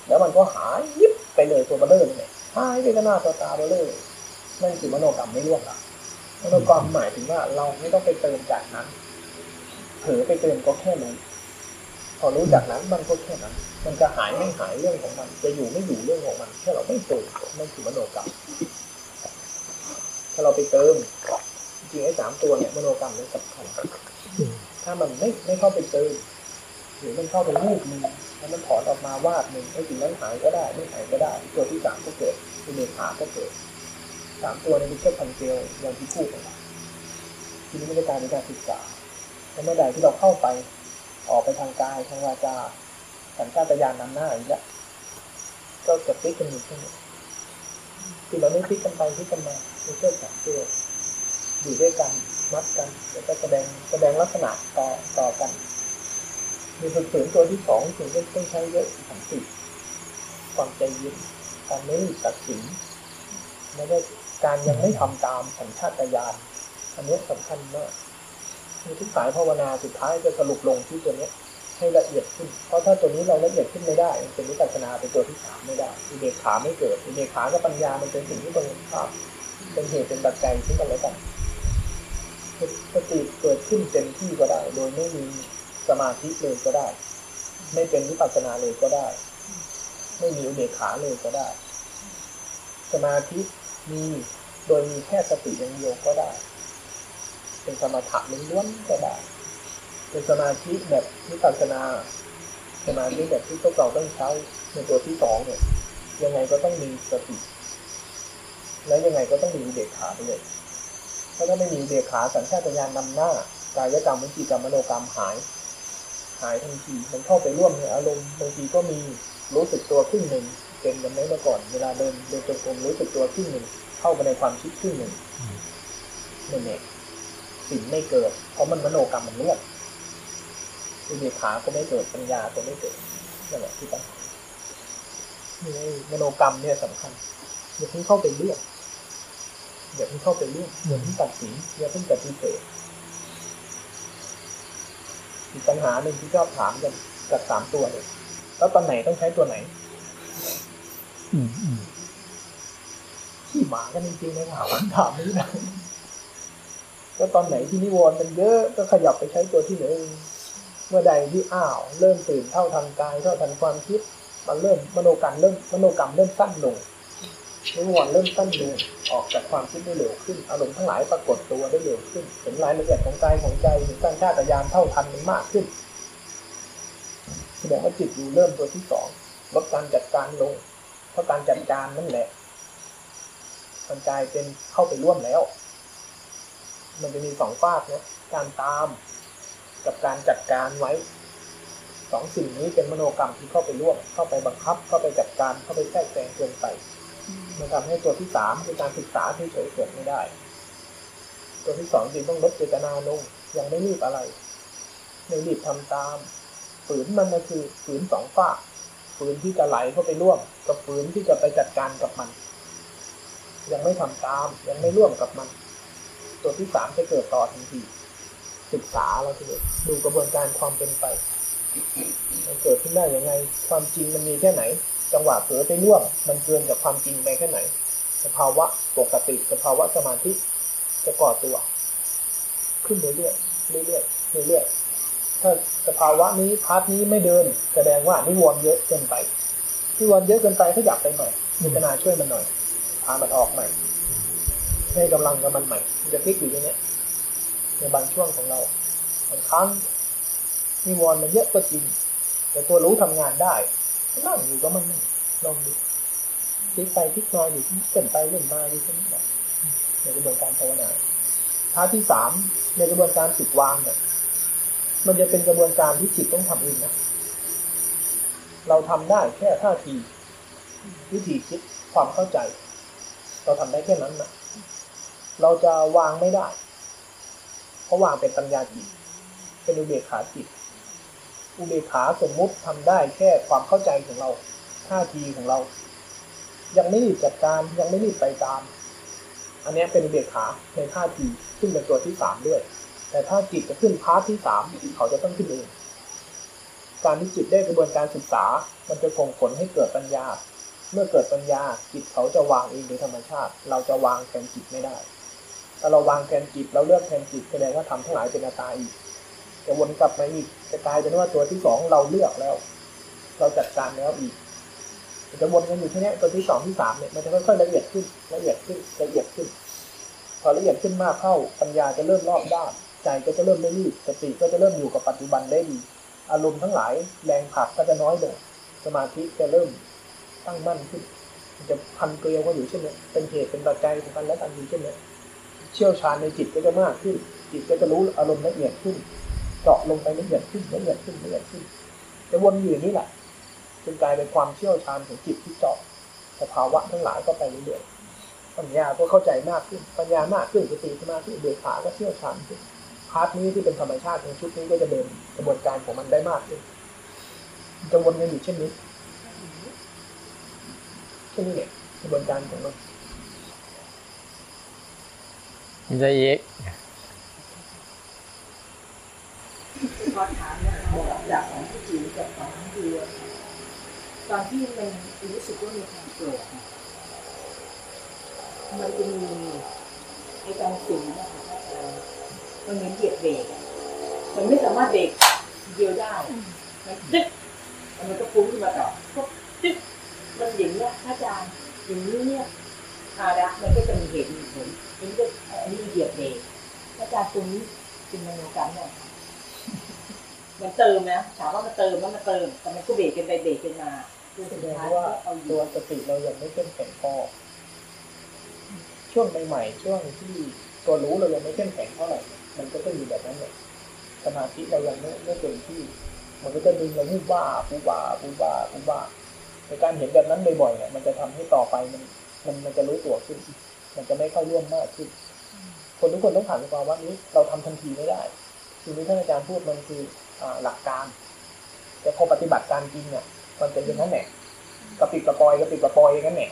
Speaker 3: แล้วมันก็หายยิบไปเลยตัวเบลเลอร์เลยเนี่ยหายไปก็หน้าตัวตาเบลเลอร์นั่นคือมโนกรรมไม่ร่วมละมโนกรรมหมายถึงว่าเราไม่ต้องไปเติมจากนั้นเผลอไปเติมก็แค่นั้น อรู้จากนั้นมันก็แค่นั้น มันจะหายไม่หายเรื่องของมัน จะอยู่ไม่อยู่เรื่องของมันแค่เราไม่เติมนั่นคือมโนกรรมถ้าเราไปเติมจริงไอ้สามตัวเนี่ยมโนกรรมนี่สำคัญถ้ามันไม่ไม่เข้าไปเติมหรือมันเข้าไปรูปหนึ่งแล้วมันถอนออกมาวาดหนึ่งไอ้สิ่งนั้นหายก็ได้ไม่หายก็ได้ ตัวที่สามก็เกิดคือเมขาก็เกิดสามตัวในี้เป็นแค่พันเกลอย่างที่พูดไปแล้วทีนี้ม่ได้การในการศึกษาแล้วเมื่อใดที่เราเข้าไป ออกไปทางกายทางวาจาสัญชาตญาณนำหน้าอีกแล้วก็จะพลิกกันอยู่ที่นี่คือเราไม่พลิกกันไปพลิกกันมาเป็นเชือกสามตัวอยู่ด้วยกันมัดกันแล้วก็แสดงแสดงลักษณะต่อต่อกัน มีฝึกฝืนตัวที่สองถึงต้องใช้เยอะสันติความใจเย็นการไม่ตัดสินแล้วก็การยังไม่ทำตามสัญชาตญาณอันนี้สำคัญมาก มีทุกสายภาวนาสุดท้ายจะสรุปลงที่ตัวนี้ให้ละเอียดขึ้น เพราะถ้าตัวนี้เราละเอียดขึ้นไม่ได้เป็นวิปัสสนาเป็นตัวที่สามไม่ได้อุเบกขาไม่เกิดอุเบกขากับปัญญามันเป็นสิ่งที่ตรงข้ามเป็นเหตุเป็นปัจจัยซึ่งกันและกันสติเกิดขึ้นเต็มที่ก็ได้ โดยไม่มีสมาธิเลยก็ได้ ไม่เป็นวิปัสสนาเลยก็ได้ ไม่มีอุเบกขาเลยก็ได้ สมาธิมีโดยมีแค่สติอย่างเดียวก็ได้ เป็นสมถะล้วนๆก็ได้เป็นสมาธิแบบวิปัสสนาสมาธิแบบที่พวกเราต้องใช้ในตัวที่สองเนี่ย ยังไงก็ต้องมีสติ แล้วยังไงก็ต้องมีอุเบกขาด้วยเพราะถ้าไม่มีอุเบกขาสัญชาตญาณนำหน้ากายกรรมวิจิกรรมมโนกรรมหาย หายทันทีมันเข้าไปร่วมในอารมณ์บางทีก็มีรู้สึกตัวครึ่งหนึ่งเป็นกันไหมเมื่อก่อน เวลาเดินเดินจงกรมรู้สึกตัวครึ่งหนึ่งเข้าไปในความคิดครึ่งหนึ่งนั่นเอง สิ่งไม่เกิด เพราะมันมโนกรรมมันเลือกอุเบกขาก็ไม่เกิดปัญญาก็ไม่เกิดนั่นแหละที่ปัญหานี่มโนกรรมเนี่ยสำคัญอย่าเพิ่งเข้าไปเลือกอย่าเพิ่งเข้าไปเลือกอย่าเพิ่งตัดสินอย่าเพิ่งปฏิเสธอีกปัญหาหนึ่งที่ชอบถามกันกับสามตัวเลยแล้วตอนไหนต้องใช้ตัวไหน
Speaker 1: อืมอืม
Speaker 3: ขี้หมากันจริงๆนะถามคำถามนี้นะ ก็ตอนไหนที่นิวรณ์มันเยอะก็ขยับไปใช้ตัวที่หนึ่งเมื่อใดที่อ้าว เริ่มตื่นเท่าทันกายเท่าทันความคิด มันเริ่มมโนกรรมเริ่มมโนกรรมเริ่มสั้นลงนิวรณ์เริ่มสั้นลงออกจากความคิดได้เร็วขึ้น อารมณ์ทั้งหลายปรากฏตัวได้เร็วขึ้นเห็นรายละเอียดของกายของใจเห็นการชาติยานเท่าทันมันมากขึ้นแสดงว่าจิตอยู่เริ่มตัวที่สองลดการจัดการลงเพราะการจัดการนั่นแหละมันกลายเป็นเข้าไปร่วมแล้ว มันจะมีสองฝากนะการตามกับการจัดการไว้สองสิ่งนี้เป็นมโนกรรมที่เข้าไปร่วมเข้าไปบังคับ เข้าไปจัดการเข้าไปแทรกแซงเกินไปมันทำให้ตัวที่สามคือการศึกษาที่เฉยเกิดไม่ได้ ตัวที่สองจริงต้องลดเจตนาลงยังไม่รีบอะไรไม่รีบทำตามฝืนมันก็คือฝืนสองฝากฝืนที่จะไหลเข้าไปร่วม กับฝืนที่จะไปจัดการกับมัน ยังไม่ทำตามยังไม่ร่วมกับมัน ตัวที่สามจะเกิดต่อทันทีศึกษาเราทีเดียวดูกระบวนการความเป็นไป มันเกิดขึ้นได้ยังไง ความจริงมันมีแค่ไหน จังหวะเผลอไปร่วมมันเกินกับความจริงไปแค่ไหน สภาวะปกติ สภาวะสมาธิจะก่อตัว ขึ้นเรื่อยๆเรื่อยๆเรื่อยๆถ้าสภาวะนี้พาร์ทนี้ไม่เดิน แสดงว่านิวรณ์เยอะเกินไปนิวรณ์เยอะเกินไปถ้าอยากไปใหม่มีกนาช่วยมันหน่อยพามันออกใหม่ ให้กำลังกับมันใหม่มันจะพลิกอยู่ตรงเนี้ยในบางช่วงของเราบางครั้งนิวรณ์มันเยอะก็จริง แต่ตัวรู้ทำงานได้นั่งอยู่ก็มันลองดูพลิกไปพลิกมาอยู่เล่นไปเล่นมาอยู่ที่นี่แหละในกระบวนการภาวนาท่าที่สามในกระบวนการจิตวางเนี่ยมันจะเป็นกระบวนการที่จิตต้องทำเองนะเราทำได้แค่ท่าที วิธีคิดความเข้าใจ เราทำได้แค่นั้นนะ เราจะวางไม่ได้ เพราะวางเป็นปัญญาจิต เป็นอุเบกขาจิต อุเบกขาสมมุติทำได้แค่ความเข้าใจของเราท่าทีของเรา ยังไม่รีบจัดการยังไม่รีบไปตาม อันนี้เป็นอุเบกขาในท่าทีซึ่งเป็นตัวที่สามด้วย แต่ถ้าจิตจะขึ้นพาร์ทที่สามเขาจะต้องขึ้นเองการที่จิตได้กระบวนการศึกษา มันจะส่งผลให้เกิดปัญญา เมื่อเกิดปัญญาจิตเขาจะวางเองโดยธรรมชาติ เราจะวางแทนจิตไม่ได้ ถ้าเราวางแทนจิตเราเลือกแทนจิตแสดงว่าทำทั้งหลายเป็นอาตาอีกจะวนกลับมาอีกจะกลายเป็นว่าตัวที่สองเราเลือกแล้ว เราจัดการแล้วอีกจะวนกันอยู่แค่นี้ตัวที่สองที่สามเนี่ยมันจะค่อยๆละเอียดขึ้นละเอียดขึ้นละเอียดขึ้น พอละเอียดขึ้นมากเข้าปัญญาจะเริ่มรอบด้านใจก็จะเริ่มไม่รีบสติก็จะเริ่มอยู่กับปัจจุบันได้ดีอารมณ์ทั้งหลายแรงผลักก็จะน้อยลงสมาธิจะเริ่มตั้งมั่นขึ้นมันจะพันเกลียวกันอยู่เช่นนี้เป็นเหตุเป็นปัจจัยของกันและกันอยู่เช่นนี้ เชี่ยวชาญในจิตก็จะมากขึ้น จิตก็จะรู้อารมณ์ละเอียดขึ้นเจาะลงไปละเอียดขึ้นละเอียดขึ้นละเอียดขึ้นจะวนอยู่นี้แหละจนกลายเป็นความเชี่ยวชาญของจิตที่เจาะสภาวะทั้งหลายก็ไปเรื่อยๆปัญญาก็เข้าใจมากขึ้นปัญญามากขึ้นสติมาธิอุเบกขาก็เชี่ยวชาญขึ้น part นี้ที่เป็นธรรมชาติของชุดนี้ก็จะเดินกระบวนการของมันได้มากขึ้นจะวนกันอยู่เช่นนี้เช่นนี้เนี่ยกระบวนการของมัน มัน
Speaker 1: จะเยก
Speaker 2: ขอถามนะคะจากของพี่จิ๋วกับของพี่ดิวอะค่ะตอนที่มันรู้สึกว่ามีความโกรธมันจะมีไอ้ตรงสิ่งนั้นะคะมันเหมือนเหยียบเบรกมันไม่สามารถเบรกเดียวได้ มันตึ๊กมันก็ฟุ้งขึ้นมาต่อก็ตึ๊กมันอย่างเนี้ยอาจารย์อย่างนี้เนี่ย อาระมันก็จะมีเหตุมีผลอันนี้ก็อันนี้เหยียบเบรกอาจารย์ตรงนี้เป็นมโนกรรมเนี่ยมันเติมนะถามว่ามันเติมแล้วมันเติมแต่มันก็เบรกกันไปเบรกกันมาจน
Speaker 3: แส
Speaker 2: สุด
Speaker 3: ง
Speaker 2: ท้าย
Speaker 3: ว่า
Speaker 2: เอา
Speaker 3: ตัวสติเรายังไม่เข้มแข็งพอช่วงใหม่ๆช่วงที่ตัวรู้เรายังไม่เข้มแข็งเท่าไหร่มันก็จะอยู่แบบนั้นเลยสมาธิเรายังไม่ไม่เต็มที่ มันก็จะดึงเราวูบบ้าปูบ้าปูบ้าปูบ้าในการเห็นแบบนั้นบ่อยๆเนี่ยมันจะทำให้ต่อไปมัน มันมันจะรู้ตัวขึ้น มันจะไม่เข้าร่วมมากขึ้นพคนทุกคนต้องผ่านสภาวะนี้เราทำทันทีไม่ได้สิ่งที่ท่านอาจารย์พูดมันคืออ่าหลักการ แต่พอปฏิบัติการจริงเนี่ยมันเป็นอย่างนั้นแหละกระปิดกระปอยกระปิดกระปอยอย่างนั้นแหละ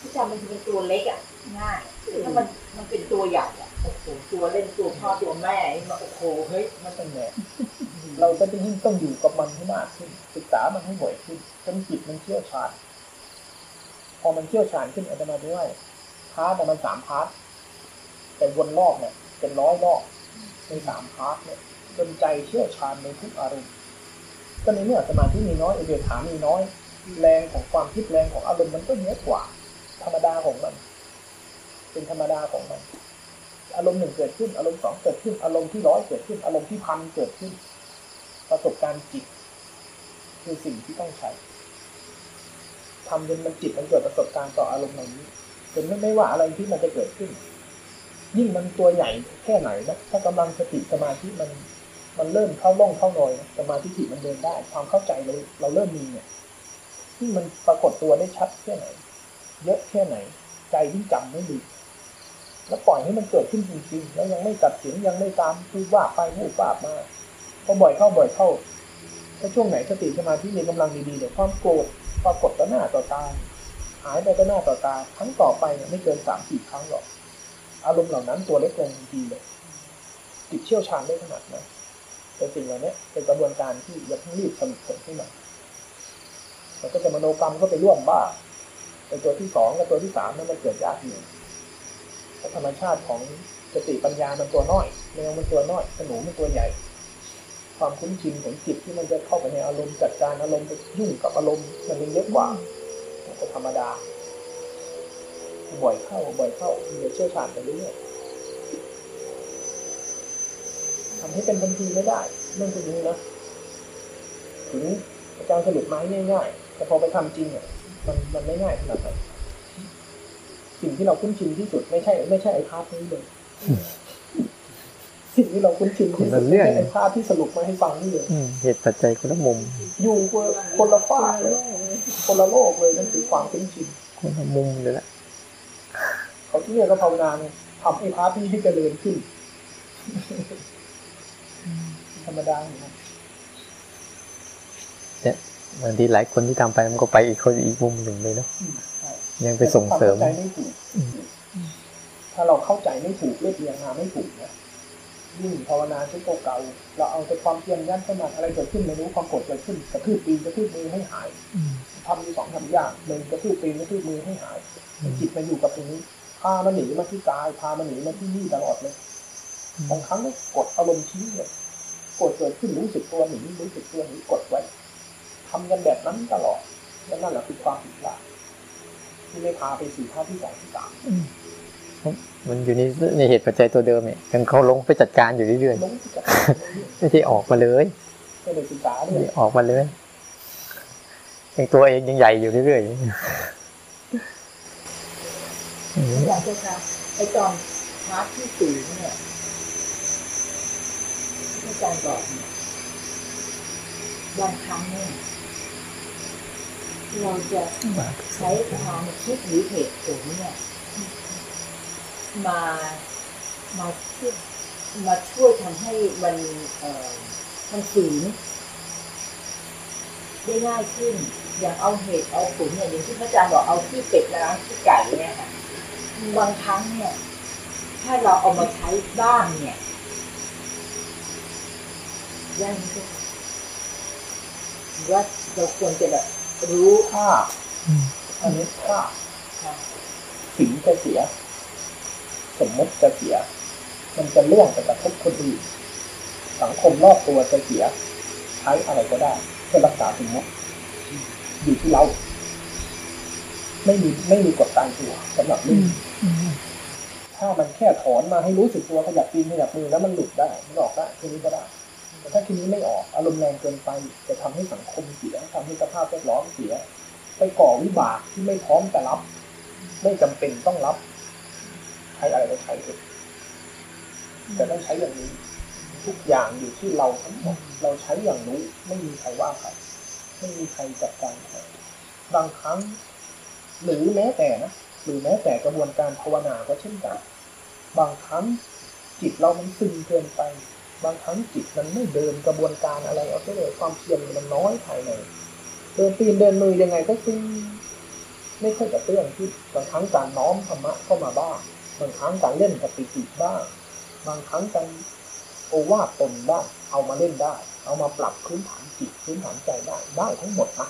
Speaker 2: ที่จำมันจะเป็นตัวเล็กอะง่ายถ้ามันมันเป็นตัวใหญ่อะโอ้โหตัวเล่นตัวพ่อตัวแม่นี่มันโอ้โหเฮ้ย
Speaker 3: มันเป็นแหละเราก็จะยิ่งต้องอยู่กับมันให้มากขึ้นศึกษามันให้บ่อยขึ้นจนจิตมันเชี่ยวชาญพ อมันเชี่ยวชาญขึ้นอาตมาด้วย part แต่มันสาม part แต่วนรอบเนี่ยเป็นร้อยรอบในสาม part เนี่ยจนใจเชี่ยวชาญในทุกอารมณ์ก็ในเมื่อสมาธิมีน้อยอุเบกขามีน้อย แรงของความคิดแรงของอารมณ์มันก็เยอะกว่า ธรรมดาของมัน เป็นธรรมดาของมัน อารมณ์หนึ่งเกิดขึ้นอารมณ์สองเกิดขึ้นอารมณ์ที่ร้อยเกิดขึ้นอารมณ์ที่พันเกิดขึ้น ประสบการณ์จิตคือสิ่งที่ต้องใช้ ทำจนมันจิตมันเกิดประสบการณ์ต่ออารมณ์เหล่านี้จนไม่ไม่ว่าอะไรที่มันจะเกิดขึ้น ยิ่งมันตัวใหญ่แค่ไหนนะถ้ากำลังสติสมาธิมัน มันเริ่มเข้าร่องเข้ารอยสมาธิจิตมันเดินได้ ความเข้าใจเราเราเริ่มมีเนี่ยที่งมันปรากฏตัวได้ชัดแค่ไหน เยอะแค่ไหน ใจที่งจำไม่ดีแล้วปล่อยให้มันเกิดขึ้นจริงๆ แล้วยังไม่ตัดสินยังไม่ตามพูดว่าไปพูดว่ามาพอบ่อยเข้าบ่อยเข้าถ้าช่วงไหนสติสมาธิมีกำลังดีๆเดี๋ยวความโกรธ ปรากฏต่อหน้าต่อตาหายไปต่อหน้าต่อตาครั้งต่อไปเนี่ยไม่เกินสามสี่ครั้งหรอก อารมณ์เหล่านั้นตัวเล็กลงทันทีเลยจิตเชี่ยวชาญได้ขนาดนั้นแต่สิ่งเหล่านี้เป็นกระบวนการที่อย่าเพิ่งรีบสรุปผลขึ้นมาแล้วก็จะมโนกรรมก็ไปร่วมบ้าแต่ตัวที่สองกับตัวที่สามนั้นมันเกิดยากอยู่เพราธรรมชาติของสติปัญญามันตัวน้อยแมวมันตัวน้อยขนูมันตัวใหญ่ ความคุ้นชินของจิตที่มันจะเข้าไปในอารมณ์จัดการอารมณ์ไปยุ่งกับอารมณ์มันยังเยอะกว่ามันก็ธรรมดา บ่อยเข้าบ่อยเข้ามันจะเชี่ยวชาญไปเรื่อยทำให้เป็นทันทีไม่ได้เรื่องพวกนี้นะถึงอาจารย์สรุปไม้ง่ายๆแต่พอไปทำจริงอะมันมันไม่ง่ายขนาดนั้นสิ่งที่เราคุ้นชินที่สุดไม่ใช่ ไม่ใช่ไอ้ภาพนี้เลย สิ่งที่เราคุ้นชินที่สุดไม่ใช่ไอ้ภาพที่สรุปมาให้ฟังนี่เลย
Speaker 1: อืมเหตุปัจจัยคนละมุม
Speaker 3: อยู่คนละฝากเลยคนละโลกเลยนั่นคือความคุ้นชิน
Speaker 1: คนละมุมเลยละ
Speaker 3: เขาที่เนี่ยก็ภาวนาเนี่ยทำให้พาร์ทที่ให้เจริญขึ้น ธรรมดาอยู่นะ
Speaker 1: บางทีหลายคนที่ทำไปมันก็ไปอีกคนอีกมุมหนึ่งเลยเนาะ
Speaker 3: อืมใช่
Speaker 1: ยังไปส่งเสริม
Speaker 3: ถ้าเข้าใจไม่ถูกถ้าเราเข้าใจไม่ถูกเรียบเรียงมาไม่ถูกนะ ยิ่งภาวนาชุดเก่าเราเอาแต่ความเพียรยันเข้ามาอะไรเกิดขึ้นไม่รู้ความกรธเกิดขึ้นกระทืบตีนกระทืบมือให้หายทำมีสองทำอย่างหนึ่งกระทืบตีนกระทืบมือให้หายจิตมาอยู่กับตรงนี้พามันหนีมาที่กายพามันหนีมาที่นี่ตลอดเลยบางครั้งกดอารมณ์ทิ้งเลยกดเกิดขึ้นรู้สึกตัวหนีรู้สึกตัวหนีกดไว้ทำกันแบบนั้นตลอดและนั่นแหละคือความผิดพลาดที่ไม่พาไปสู่ท่าที่สองที่สาม
Speaker 1: มันอยู่ในในเหตุปัจจัยตัวเดิมเนี่ยยังเขาลงไปจัดการอยู่เรื่อย
Speaker 3: ลงที่จะ
Speaker 1: ๆไม่ได้ออกมาเลย
Speaker 3: ไม่ได้ศึกษาเลย
Speaker 1: ไม่ได้ออกมาเลยยังตัวเองยังใหญ่อยู่เรื่อยๆอืม
Speaker 2: อยากจะค่ะไอตอน part ที่สี่เนี่ยที่อาจารย์บอกเนี่ยบางครั้งเนี่ยเราจะใช้ความคิดหรือเหตุผลเนี่ย มามาช่วยมาช่วยทำให้มันเอ่อมันฝืนได้ง่ายขึ้น อย่างเอาเหตุเอาผลเนี่ยอย่างที่พระอาจารย์บอกเอาที่เป็ดมาล้างที่ไก่เนี่ยค่ะบางครั้งเนี่ย ถ้าเราเอามาใช้บ้างเนี่ยย่างก็ว่าเราควรจะแบบรู้
Speaker 3: ค่า
Speaker 1: อืม
Speaker 3: อันนี้ค่า
Speaker 2: ค่ะ
Speaker 3: สิ่งจะเสีย สมมติจะเสีย มันจะเลื่อนไปกระทบคนอื่นสังคมรอบตัวจะเสียใช้อะไรก็ได้เพื่อรักษาสมมติอยู่ที่เรา ไม่มีไม่มีกฎตายตัวสำหรับเรื่องนี้ถ้ามันแค่ถอนมาให้รู้สึกตัวขยับตีนขยับมือแล้วมันหลุดได้มันออกได้ทีนี้ก็ได้แต่ถ้าทีนี้ไม่ออกอารมณ์แรงเกินไป จะทำให้สังคมเสียทำให้สภาพแวดล้อมเสีย ไปก่อวิบากที่ไม่พร้อมจะรับ ไม่จำเป็นต้องรับใช้อะไรก็ใช้เถอะแต่ต้องใช้อย่างนี้ ทุกอย่างอยู่ที่เราทั้งหมดเราใช้อย่างรู้ไม่มีใครว่าใครไม่มีใครจัดการใครบางครั้ง หรือแม้แต่นะหรือแม้แต่กระบวนการภาวนาก็เช่นกันบางครั้งจิตเรามันซึมเกินไป บางครั้งจิตมันไม่เดินกระบวนการอะไรเอาซะเลยความเพียรมันน้อยภายในเดินตีนเดินมือยังไงก็ซึมไม่ค่อยกระเตื้องที่บางครั้งการน้อมธรรมะเข้ามาบ้าง บางครั้งการเล่นกับปิติบ้าง บางครั้งการโอวาตนบ้างเอามาเล่นได้ เอามาปรับพื้นฐานจิตพื้นฐานใจได้ได้ทั้งหมดนะ